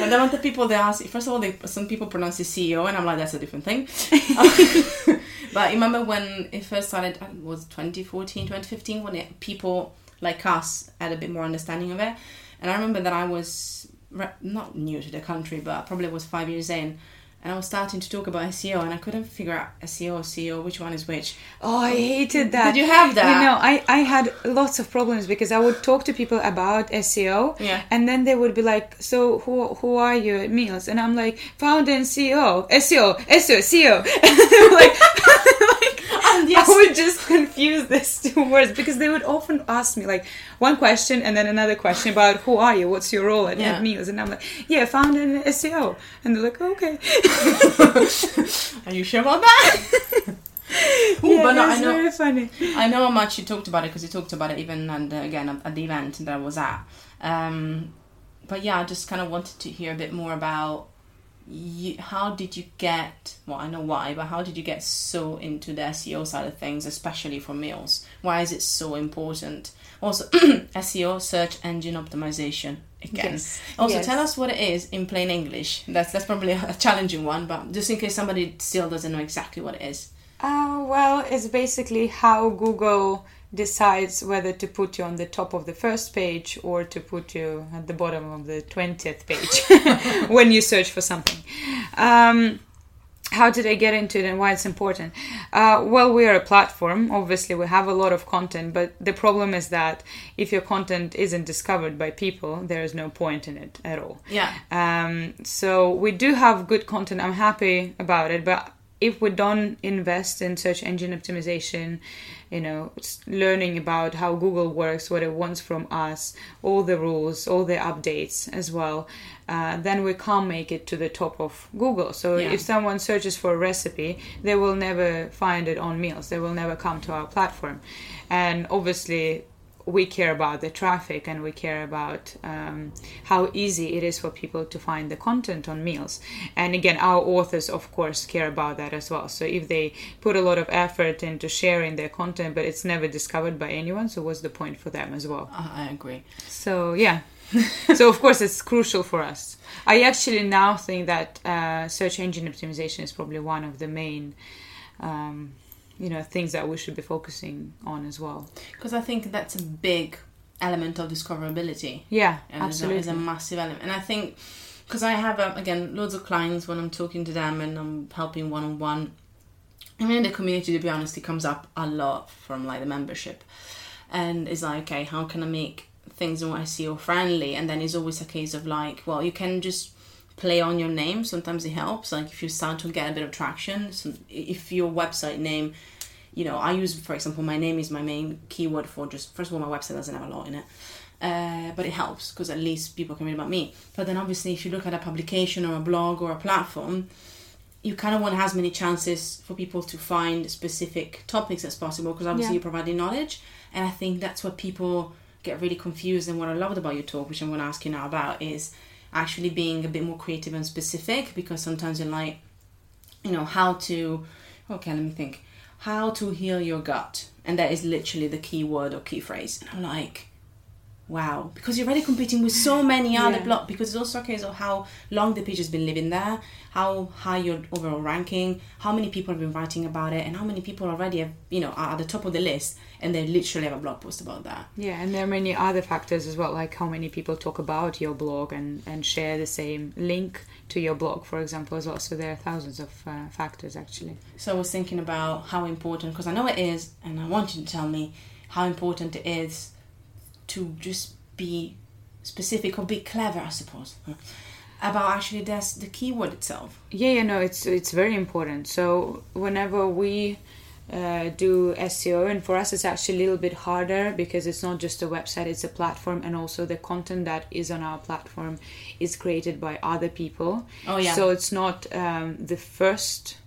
And then the people they ask, first of all, they some people pronounce it CEO, and I'm like, that's a different thing. but I remember when it first started, it was 2014, 2015, when it, people like us had a bit more understanding of it. And I remember that I was re- not new to the country, but probably was five years in. And I was starting to talk about SEO, and I couldn't figure out SEO or CEO, which one is which. Oh, I hated that. Did you have that? You know, I, I had lots of problems because I would talk to people about SEO, Yeah. and then they would be like, "So who who are you at Meals?" And I'm like, "Founder and CEO, SEO, SEO, CEO." And they were like, like yes. I would just confuse these two words because they would often ask me like one question and then another question about who are you, what's your role at, Yeah. Meals, and I'm like, "Yeah, founder and SEO," and they're like, "Okay." Are you sure about that? Ooh, yeah, but no, I know. very funny. I know how much you talked about it because you talked about it even and uh, again at at the event that I was at. Um, but yeah, I just kind of wanted to hear a bit more about you, how did you get? Well, I know why, but how did you get so into the SEO side of things, especially for meals? Why is it so important? Also, SEO, search engine optimization. Again. Yes, Also, yes. tell us what it is in plain English. That's that's probably a challenging one, but just in case somebody still doesn't know exactly what it is. Uh, well, it's basically how Google decides whether to put you on the top of the first page or to put you at the bottom of the 20th page when you search for something. Um, how did I get into it and why it's important? Uh, well, we are a platform. Obviously, we have a lot of content, but the problem is that if your content isn't discovered by people, there is no point in it at all. Yeah. Um, so we do have good content. I'm happy about it, but if we don't invest in search engine optimization, you know, learning about how Google works, what it wants from us, all the rules, all the updates as well, uh, then we can't make it to the top of Google. So Yeah. if someone searches for a recipe, they will never find it on Meals. They will never come to our platform. And obviously, we care about the traffic and we care about um, how easy it is for people to find the content on meals. And again our authors of course care about that as well. So if they put a lot of effort into sharing their content but it's never discovered by anyone so what's the point for them as well? I I agree. so yeah. So of course it's crucial for us. I actually now think that uh, search engine optimization is probably one of the main um, you know things that we should be focusing on as well Because I think that's a big element of discoverability. yeah And it's a- absolutely It's a massive element. And I think, because I have, um, again, loads of clients when I'm talking to them and I'm helping one on one. I mean, in the community, to be honest, it comes up a lot from like the membership. And it's like, okay, how can I make things more SEO friendly? And then it's always a case of like, well, you can just play on your name. Sometimes it helps. Like if you start to get a bit of traction, so if your website name, you know, I use, for example, my name is my main keyword for just, first of all, my website doesn't have a lot in it. Uh, but it helps because at least people can read about me. But then obviously, if you look at a publication or a blog or a platform, you kind of want as many chances for people to find specific topics as possible because obviously Yeah. you're providing knowledge. And I think that's what people get really confused. And what I loved about your talk, which I'm going to ask you now about, is actually being a bit more creative and specific because sometimes you're like, you know, how to, okay, let me think, how to heal your gut. And that is literally the key word or key phrase. And I'm like, wow because you're already competing with so many other Yeah. blogs because it's also a case of how long the page has been living there how high your overall ranking how many people have been writing about it and how many people already have you know are at the top of the list and they literally have a blog post about that Yeah, and there are many other factors as well, like how many people talk about your blog and, and share the same link to your blog, for example, as well. So there are thousands of uh, factors actually. So I was thinking about how important, because I know it is, and I want you to tell me how important it is to just be specific or be clever, I suppose, about actually that's the keyword itself. Yeah, yeah, no, it's it's very important. So whenever we uh, do SEO, and for us it's actually a little bit harder because it's not just a website; it's a platform, and also the content that is on our platform is created by other people. Oh, yeah. So it's not um, the first.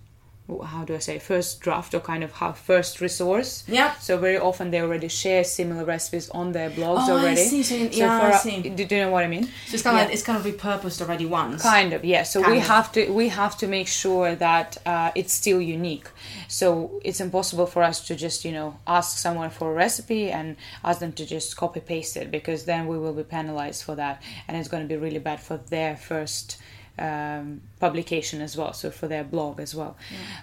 How do I say first draft or kind of how first resource? Yeah. So very often they already share similar recipes on their blogs Oh, I already. see. So, yeah, I for, see. Do you know what I mean? So it's kind of like, it's kind of repurposed already once. Kind of, yeah. So Kind we of. have to we have to make sure that uh, it's still unique. So it's impossible for us to just you know ask someone for a recipe and ask them to just copy paste it because then we will be penalized for that, and it's going to be really bad for their first um, publication as well. So for their blog as well.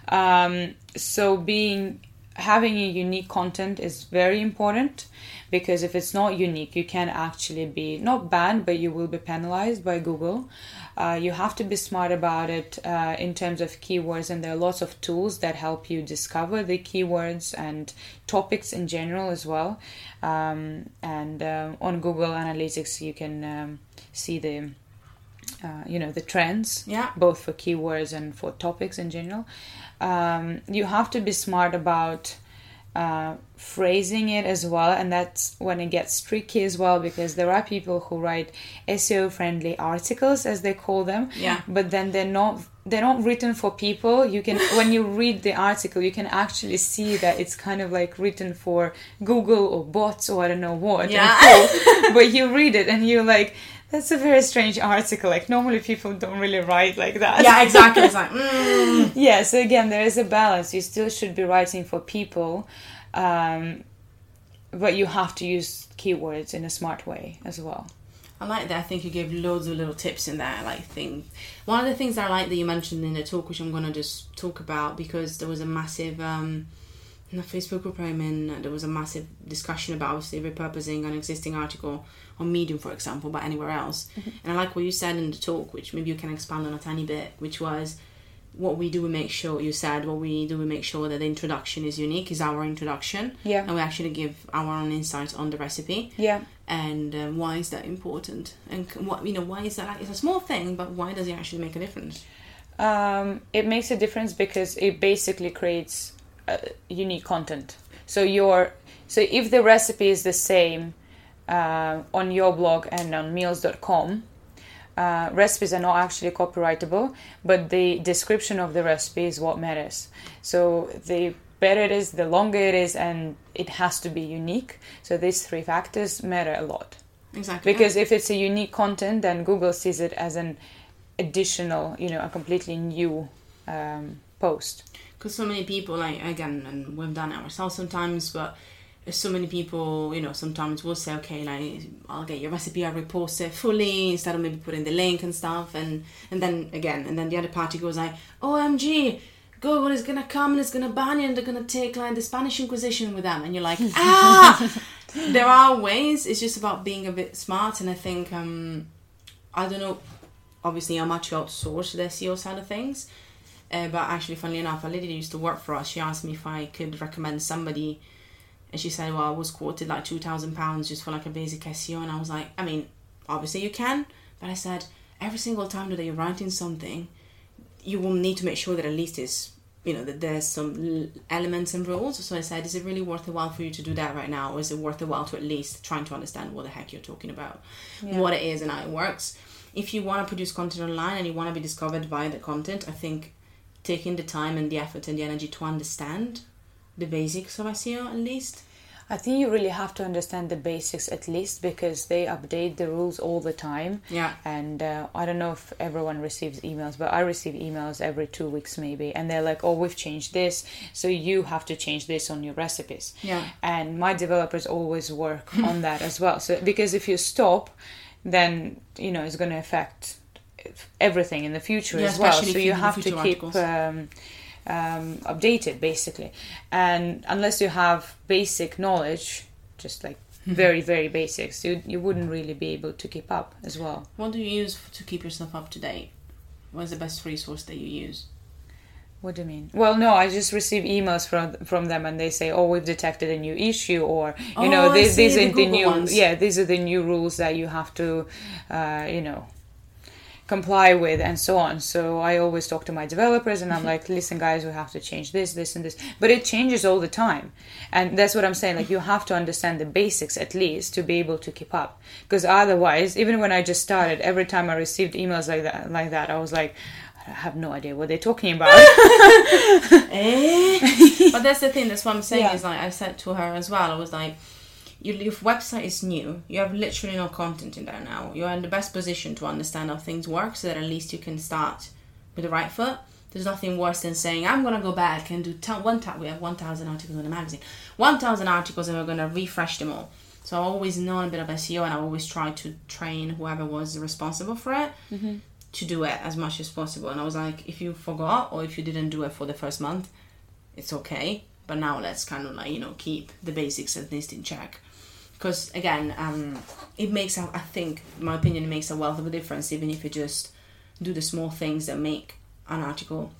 Um, so being having a unique content is very important because if it's not unique you can actually be not banned but you will be penalized by google uh, you have to be smart about it uh, in terms of keywords and there are lots of tools that help you discover the keywords and topics in general as well um, and um, on google analytics you can um, see the uh, you know the trends Yeah. both for keywords and for topics in general um, you have to be smart about uh, phrasing it as well and that's when it gets tricky as well because there are people who write seo friendly articles as they call them Yeah. but then they're not they're not written for people you can when you read the article you can actually see that it's kind of like written for google or bots or i don't know what Yeah. but you read it and you're like that's a very strange article like normally people don't really write like that Yeah, exactly. It's like, mm. yeah so again there is a balance you still should be writing for people um, but you have to use keywords in a smart way as well I like that. I think you gave loads of little tips in there. Like thing. One of the things I like that you mentioned in the talk, which I'm going to just talk about, because there was a massive um, in the Facebook group I'm in. There was a massive discussion about obviously repurposing an existing article on Medium, for example, but anywhere else. And I like what you said in the talk, which maybe you can expand on a tiny bit, which was what we do we make sure you said what we do we make sure that the introduction is unique is our introduction Yeah. and we actually give our own insights on the recipe yeah and um, why is that important and what you know why is that like, it's a small thing but why does it actually make a difference um, it makes a difference because it basically creates uh, unique content. So your so if the recipe is the same uh, on your blog and on meals.com, uh, recipes are not actually copyrightable, but the description of the recipe is what matters. So the better it is, the longer it is, and it has to be unique. So these three factors matter a lot. exactly Because if it's a unique content, then Google sees it as an additional, you know, a completely new um, post. because so many people like again and we've done it ourselves sometimes but so many people you know sometimes will say okay like i'll get your recipe i'll repost it fully instead of maybe putting the link and stuff. And and then again and then the other party goes like omg google is gonna come and it's gonna ban you and they're gonna take like the spanish inquisition with them. And you're like ah! There are ways it's just about being a bit smart and i think um i don't know obviously how much you outsource the seo side of things uh, but actually, funnily enough, a lady used to work for us, she asked me if I could recommend somebody, and she said, "Well, I was quoted like two thousand pounds just for like a basic SEO," and I was like, "I mean, obviously you can," but I said, every single time that you're writing something, you will need to make sure that at least is you know that there's some elements and rules. So I said, "Is it really worth a while for you to do that right now, or is it worth a while to at least trying to understand what the heck you're talking about, what it is, and how it works?" If you want to produce content online and you want to be discovered via the content, I think taking the time and the effort and the energy to understand the basics of SEO at least. I think you really have to understand the basics at least because they update the rules all the time. Yeah. And uh, I don't know if everyone receives emails, but I receive emails every two weeks maybe, and they're like, "Oh, we've changed this, so you have to change this on your recipes." Yeah. And my developers always work on that as well. So because if you stop, then you know it's going to affect everything in the future Yeah, as well. especially So you have to keep. Um, um, updated basically and unless you have basic knowledge just like very very basics you, you wouldn't really be able to keep up as well What do you use to keep yourself up to date? What's the best resource that you use? what do you mean well no i just receive emails from from them and they say oh we've detected a new issue or you Oh, know these, these are the Google new ones. yeah these are the new rules that you have to uh, you know comply with and so on so i always talk to my developers and i'm like listen guys we have to change this this and this but it changes all the time and that's what i'm saying like you have to understand the basics at least to be able to keep up because otherwise even when i just started every time i received emails like that like that i was like i have no idea what they're talking about Eh? but that's the thing. That's what I'm saying. Yeah. Is like I said to her as well. I was like, your, your website is new. You have literally no content in there now. You're in the best position to understand how things work, so that at least you can start with the right foot. There's nothing worse than saying I'm gonna go back and do t- one time. We have 1,000 articles in the magazine, 1,000 articles, and we're gonna refresh them all. So I always know a bit of SEO, and I always try to train whoever was responsible for it mm-hmm. to do it as much as possible. And I was like, if you forgot or if you didn't do it for the first month, it's okay. But now let's kind of like you know keep the basics at least in check. Because again, um, it makes I think, in my opinion, it makes a wealth of a difference. Even if you just do the small things that make an article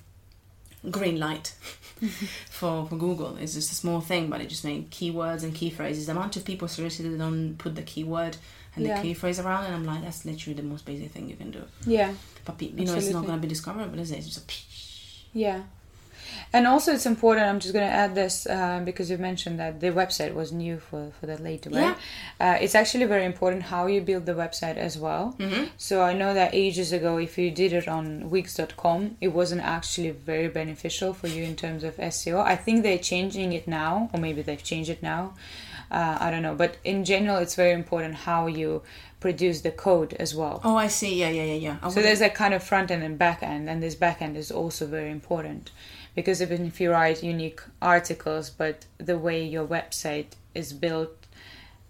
green light for, for Google. It's just a small thing, but it just makes keywords and key phrases. The amount of people seriously that don't put the keyword and Yeah. the key phrase around, and I'm like, that's literally the most basic thing you can do. yeah But you know, it's not going to be discoverable, is it? It's just a Yeah. And also, it's important. I'm just going to add this uh, because you mentioned that the website was new for, for that later, right? Uh, it's actually very important how you build the website as well. Mhm. So I know that ages ago, if you did it on Wix.com, it wasn't actually very beneficial for you in terms of SEO. I think they're changing it now, or maybe they've changed it now. Uh, I don't know, but in general, it's very important how you produce the code as well. Oh, I see. Yeah, yeah, yeah, yeah. I So there's a kind of front end and back end, and this back end is also very important because even if you write unique articles, but the way your website is built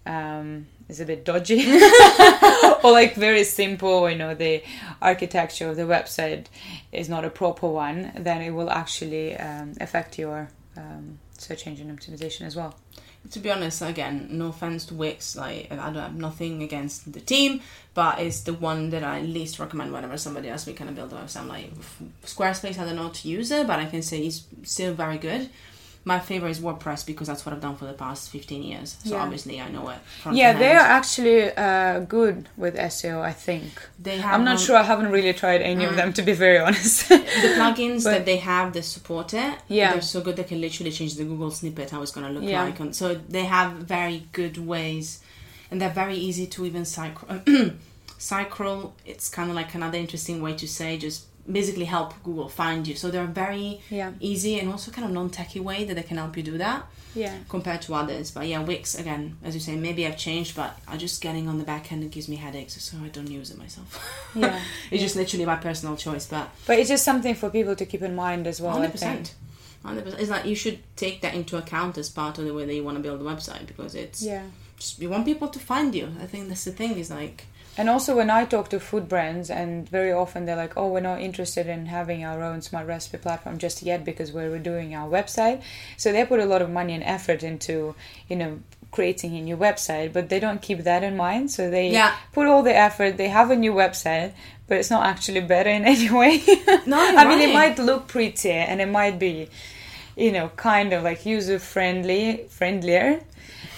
um, is a bit dodgy or like very simple, you know, the architecture of the website is not a proper one, then it will actually um, affect your um, search engine optimization as well. To be honest, again, no offense to Wix, like I don't have nothing against the team, but it's the one that I least recommend whenever somebody asks me kind of build a website. I'm like Squarespace, I don't know how to use it, but I can say it's still very good. My favorite is WordPress because that's what I've done for the past 15 years. So Yeah. obviously I know it. Yeah, they are actually uh, good with SEO, I think. They have I'm not sure. I haven't really tried any of Mm. them, to be very honest. the plugins But- that they have that support it Yeah. they're so good they can literally change the google snippet how it's going to look Yeah. like and so they have very good ways and they're very easy to even cycle cycle it's kind of like another interesting way to say just basically help google find you so they're very yeah, easy and also kind of non-techy way that they can help you do that yeah, compared to others but yeah wix again as you say maybe i've changed but i just getting on the back end it gives me headaches so i don't use it myself yeah. it's just literally my personal choice but But it's just something for people to keep in mind as well. Hundred percent. Hundred percent. It's like you should take that into account as part of the way that you want to build a website because it's Yeah. just you want people to find you. I think that's the thing. Is like And also, when I talk to food brands, and very often they're like, "Oh, we're not interested in having our own smart recipe platform just yet because we're redoing our website." So they put a lot of money and effort into, you know, creating a new website, but they don't keep that in mind. So they Yeah. put all the effort. They have a new website, but it's not actually better in any way. No, I mean, it might look pretty, and it might be, you know, kind of like user friendly, friendlier.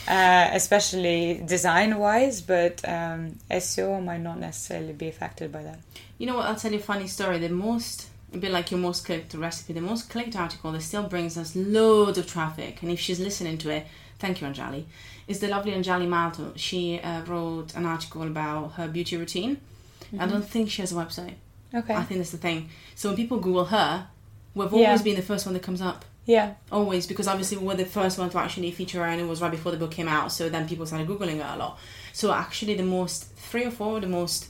Uh, especially design wise, but um, SEO might not necessarily be affected by that. you know what? I'll tell you a funny story. The most a bit like your most clicked recipe, the most clicked article that still brings us loads of traffic. And if she's listening to it, thank you, Anjali. Is the lovely Anjali Mahto. She uh, wrote an article about her beauty routine. I don't think she has a website. Okay. I think that's the thing. So when people Google her, we've Yeah. always been the first one that comes up. Yeah. always because obviously we were the first one to actually feature her and it was right before the book came out so then people started googling her a lot so actually the most three or four of the most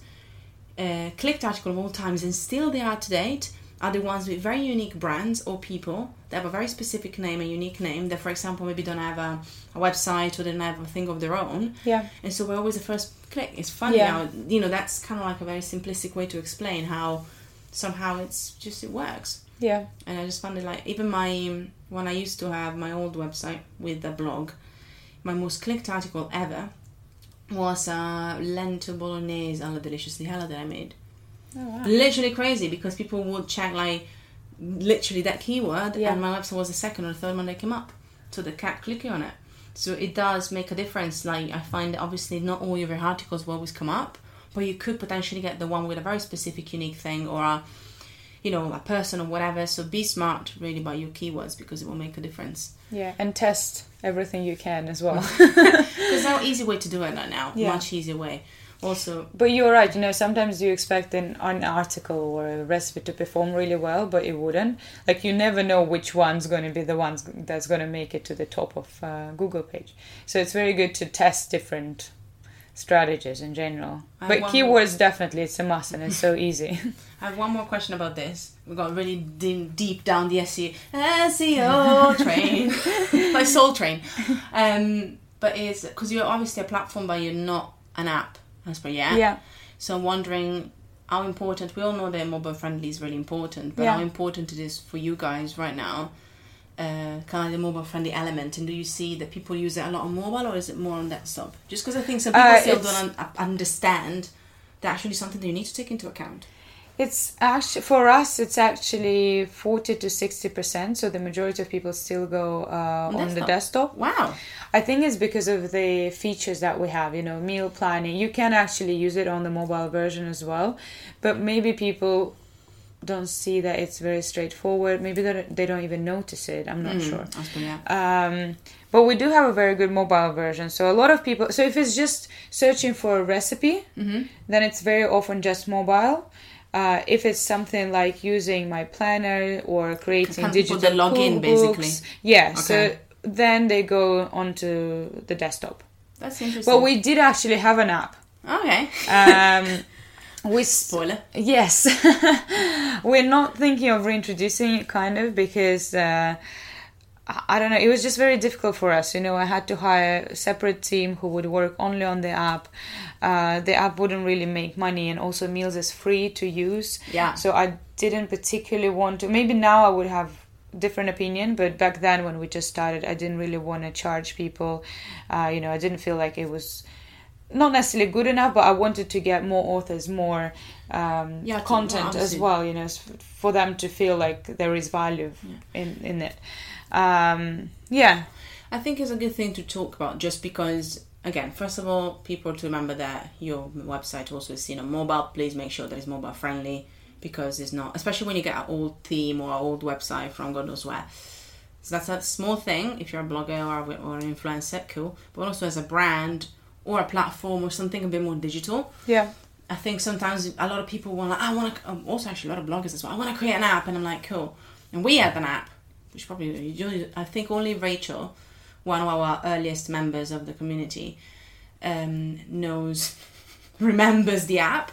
uh, clicked article of all times and still they are to date are the ones with very unique brands or people that have a very specific name a unique name that for example maybe don't have a, a website or they don't have a thing of their own Yeah. and so we're always the first click it's funny Yeah. how you know that's kind of like a very simplistic way to explain how somehow it's just it works Yeah. and I just found it like even my when I used to have my old website with the blog, my most clicked article ever was uh, a lentil bolognese alla Deliciously Ella that I made. Oh, wow. Literally crazy because people would check like literally that keyword, Yeah. and my website was the second or the third one that came up, so they kept clicking on it. So it does make a difference. Like I find that obviously not all of your articles will always come up, but you could potentially get the one with a very specific, unique thing or a you know, a person or whatever. So be smart really about your keywords because it will make a difference. Yeah. And test everything you can as well. There's no easy way to do it right now. Yeah. Much easier way. Also, But you're right, you know, sometimes you expect an, an article or a recipe to perform really well, but it wouldn't. Like, you never know which one's going to be the ones that's going to make it to the top of uh, Google page. So it's very good to test different strategies in general. But keywords, definitely, it's a must and it's so easy. I have one more question about this. We got really deep, deep down the SEO, SEO train, like Soul Train. Um, but it's because you're obviously a platform, but you're not an app, as per yeah. yeah. So I'm wondering how important. We all know that mobile friendly is really important, but Yeah. how important it is for you guys right now. Uh, kind of the mobile friendly element, and do you see that people use it a lot on mobile, or is it more on desktop? Just because I think some people Uh, still don't un- understand that actually something that you need to take into account. It's actually for us. It's actually forty to sixty percent. So the majority of people still go uh, on the desktop. desktop. Wow. I think it's because of the features that we have. You know, meal planning. You can actually use it on the mobile version as well, but maybe people don't see that it's very straightforward. Maybe they don't, they don't even notice it. I'm not Mm, sure. yeah. Um, but we do have a very good mobile version. So a lot of people. So if it's just searching for a recipe, Mm-hmm. then it's very often just mobile. Uh, if it's something like using my planner or creating Kind of people digital that log in, cookbooks, basically. yeah. Okay. So then they go onto the desktop. That's interesting. But we did actually have an app. okay. Um, we Spoiler. Yes. We're not thinking of reintroducing it, kind of, because uh, I don't know, it was just very difficult for us. You know, I had to hire a separate team who would work only on the app. Uh, the app wouldn't really make money, and also Meals is free to use. Yeah. So I didn't particularly want to. Maybe now I would have different opinion but back then when we just started i didn't really want to charge people uh, you know i didn't feel like it was not necessarily good enough, but I wanted to get more authors, more um, Yeah, content as well. You know, for them to feel like there is value in in it. Um, yeah, I think it's a good thing to talk about just because, again, first of all, people to remember that your website also is seen on mobile. Please make sure that it's mobile friendly because it's not, especially when you get an old theme or an old website from God knows where. So that's a small thing if you're a blogger or, or an influencer, cool. But also as a brand or a platform or something a bit more digital. yeah, I think sometimes a lot of people want like I want to um, also actually a lot of bloggers as well. I want to create an app, and I'm like, cool. And we have an app, which probably I think only Rachel, one of our earliest members of the community, um, knows, remembers the app.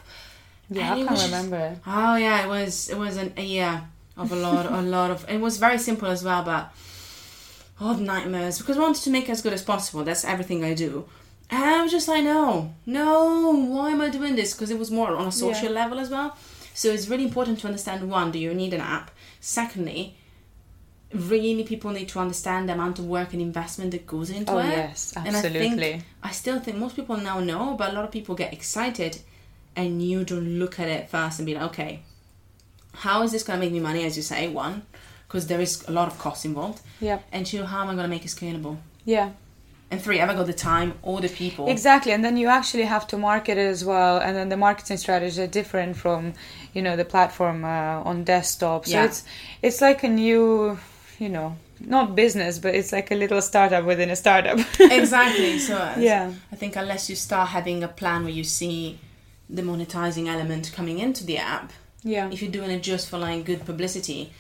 yeah. And I can't just- remember. it. Oh yeah, it was it was an, a year of a lot a lot of it was very simple as well, but all the nightmares because I wanted to make it as good as possible. That's everything I do. And I was just like, no, no, why am I doing this? Because it was more on a social level as well. So it's really important to understand one, do you need an app? Secondly, really people need to understand the amount of work and investment that goes into Oh it. yes, And I absolutely. think I still think most people now know, but a lot of people get excited and you don't look at it first and be like, okay, how is this going to make me money, as you say? One, because there is a lot of cost involved. yeah, And two, how am I going to make it scalable? yeah. And three, have I got the time or the people? Exactly, and then you actually have to market it as well, and then the marketing strategies are different from, you know, the platform uh, on desktop. So Yeah. it's it's like a new, you know, not business, but it's like a little startup within a startup. exactly. So Yeah. I think unless you start having a plan where you see the monetizing element coming into the app, yeah, if you're doing it just for like good publicity,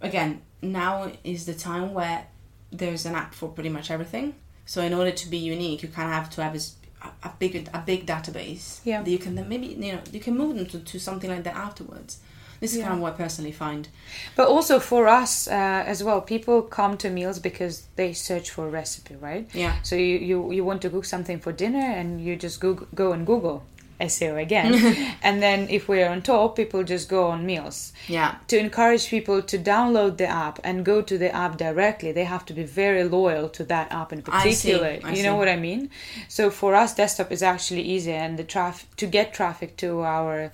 again, now is the time where there's an app for pretty much everything. So in order to be unique, you kind of have to have a, a big a big database. Yeah. That you can then maybe you know you can move them to, to something like that afterwards. This is Yeah. kind of what I personally find. But also for us uh, as well, people come to meals because they search for a recipe, right? Yeah. So you, you, you want to cook something for dinner and you just Google, go and Google SEO again. and then if we're on top, people just go on meals. Yeah. To encourage people to download the app and go to the app directly, they have to be very loyal to that app in particular. I see. I you know see. what I mean? So for us, desktop is actually easier, and the traffic to get traffic to our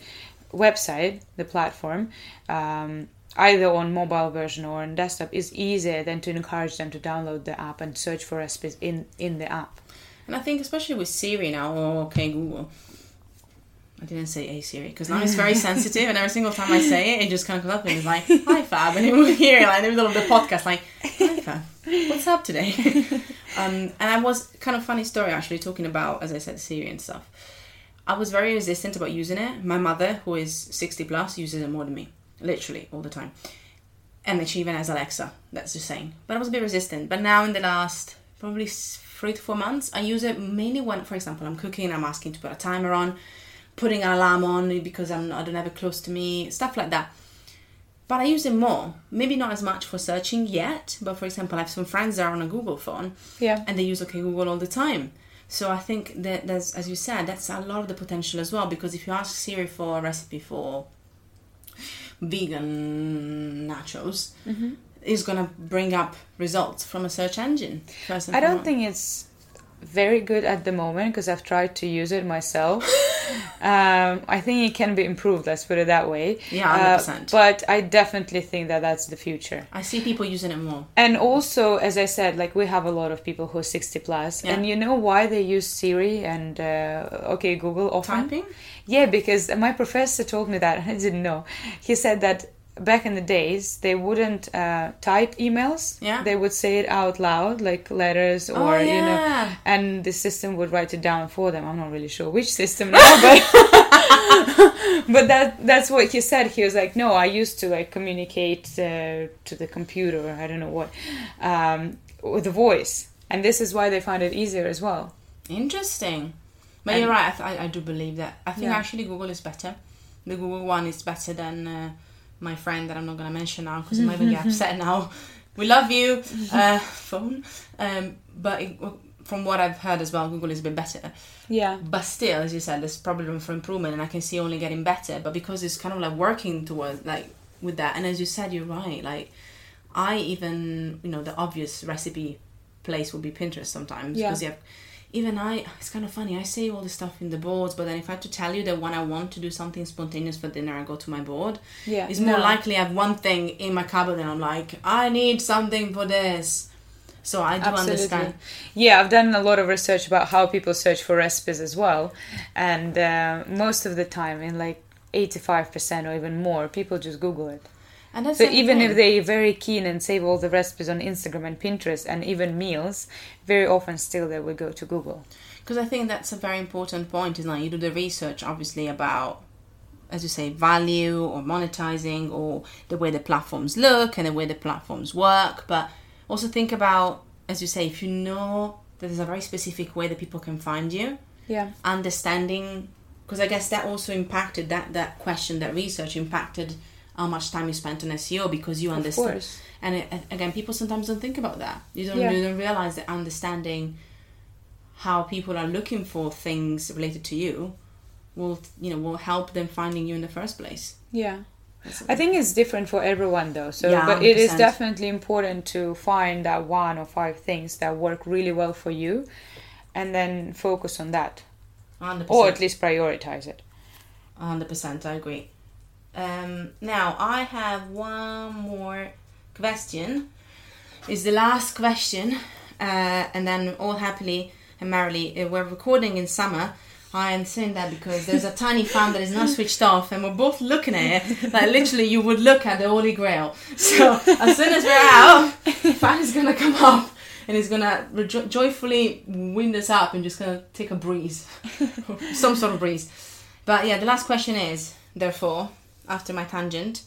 website, the platform, um, either on mobile version or on desktop, is easier than to encourage them to download the app and search for recipes in in the app. And I think especially with Siri now, or okay Google. I didn't say hey Siri because now it's very sensitive, and every single time I say it, it just kind of comes up and it's like hi Fab, and it will hear like in the middle of the podcast like hi Fab, what's up today? um, and I was kind of funny story actually talking about as I said Siri and stuff. I was very resistant about using it. My mother, who is sixty plus, uses it more than me, literally all the time. And then she even has Alexa. That's just saying. But I was a bit resistant. But now in the last probably three to four months, I use it mainly when, for example, I'm cooking. I'm asking to put a timer on, putting an alarm on because I'm I don't have it close to me, stuff like that. But I use it more. Maybe not as much for searching yet. But for example, I have some friends that are on a Google phone Yeah. and they use OK Google all the time. So I think that there's, as you said, that's a lot of the potential as well. Because if you ask Siri for a recipe for vegan nachos, Mm-hmm. it's gonna bring up results from a search engine. I don't think it's very good at the moment because I've tried to use it myself. um, I think it can be improved. Let's put it that way. Yeah, Uh, 100%. but I definitely think that that's the future. I see people using it more. And also, as I said, like we have a lot of people who are 60 plus, Yeah. and you know why they use Siri and uh, okay Google often? Typing? Yeah, because my professor told me that I didn't know. He said that back in the days they wouldn't uh, type emails. Yeah. They would say it out loud, like letters or Oh, you know, and the system would write it down for them. I'm not really sure which system now, but but that that's what he said. He was like, "No, I used to like communicate uh, to the computer. or I don't know what um, with the voice, and this is why they find it easier as well." Interesting. But And- you're right. I, th- I, I do believe that. I think Yeah. actually Google is better. The Google one is better than uh, my friend that I'm not gonna mention now because I might even get upset now. We love you, uh, phone. Um, but it, from what I've heard as well, Google is a bit better. Yeah, But still, as you said, there's probably room for improvement, and I can see only getting better. But because it's kind of like working towards like with that, and as you said, you're right. Like I even you know the obvious recipe place would be Pinterest sometimes Yeah. because you have. Even I, it's kind of funny. I save all this stuff in the boards, but then if I had to tell you that when I want to do something spontaneous for dinner, I go to my board. yeah. It's more No. likely I have one thing in my cupboard and I'm like, I need something for this. So I do understand. Yeah, I've done a lot of research about how people search for recipes as well, and uh, most of the time, in like eighty-five percent or even more, people just Google it. And that's So even thing. if they're very keen and save all the recipes on Instagram and Pinterest and even meals, very often still they will go to Google. Because I think that's a very important point, is like you do the research obviously about, as you say, value or monetizing or the way the platforms look and the way the platforms work. But also think about, as you say, if you know that there's a very specific way that people can find you, Yeah. understanding, because I guess that also impacted that that question, that research impacted how much time you spent on SEO because you understand. And it, again, people sometimes don't think about that. You don't, Yeah. you don't realize that understanding how people are looking for things related to you will, you know, will help them finding you in the first place. Yeah. I think it's different for everyone though. So, Yeah, but it is 100%. definitely important to find that one or five things that work really well for you, and then focus on that, 100%. or at least prioritize it. hundred percent, I agree. Um, now I have one more question. Is the last question, uh, and then all happily and merrily, uh, we're recording in summer. I am saying that because there's a tiny fan that is not switched off, and we're both looking at it. Like literally, you would look at the Holy Grail. So as soon as we're out, fan is gonna come up. And it's gonna rejo- joyfully wind us up and just gonna take a breeze, some sort of breeze. But yeah, the last question is, therefore, after my tangent,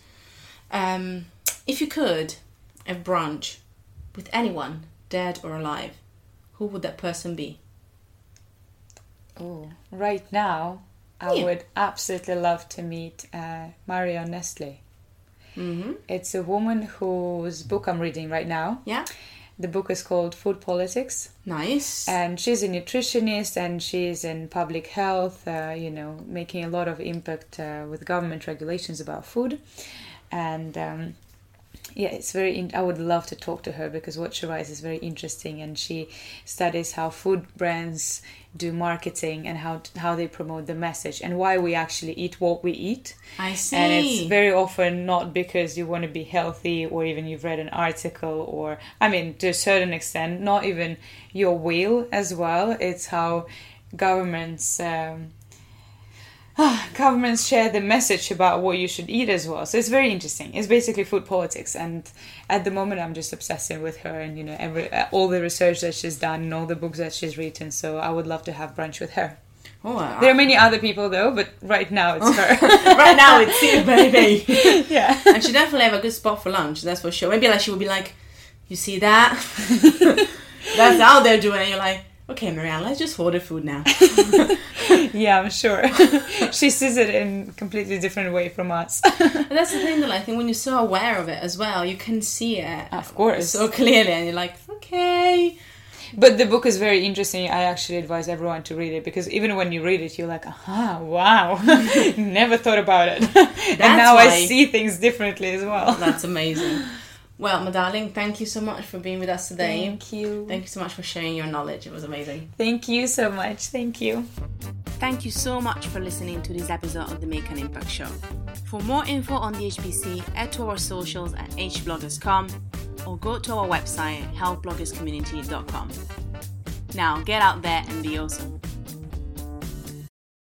um, if you could a brunch with anyone, dead or alive, who would that person be? Oh, right now, I Yeah. would absolutely love to meet uh, Marion Nestle. Mm-hmm. It's a woman whose book I'm reading right now. Yeah. The book is called Food Politics. Nice. and she's a nutritionist and she's in public health uh, you know making a lot of impact uh, with government regulations about food and um, yeah it's very in- i would love to talk to her because what she writes is very interesting and she studies how food brands do marketing and how how they promote the message and why we actually eat what we eat I see. and it's very often not because you want to be healthy or even you've read an article or i mean to a certain extent not even your will as well it's how governments um, governments share the message about what you should eat as well so it's very interesting it's basically food politics and at the moment i'm just obsessing with her and you know every uh, all the research that she's done and all the books that she's written so i would love to have brunch with her oh, I- there are many other people though but right now it's her right now it's you, baby. yeah and she definitely have a good spot for lunch. That's for sure. Maybe like she would be like, "You see that? That's how they're doing." it. You're like, "Okay, Marianne, let's just order food now." Yeah, I'm sure. she sees it in a completely different way from us. But that's the thing, that I think when you're so aware of it as well, you can see it Of course. so clearly, and you're like, "Okay." But the book is very interesting. I actually advise everyone to read it because even when you read it, you're like, aha, wow, never thought about it. and now why- I see things differently as well. That's amazing. Well, my darling, thank you so much for being with us today. Thank you. Thank you so much for sharing your knowledge. It was amazing. Thank you so much. Thank you. Thank you so much for listening to this episode of the Make an Impact Show. For more info on the HBC, head to our socials at hbloggers.com or go to our website, healthbloggerscommunity.com. Now get out there and be awesome.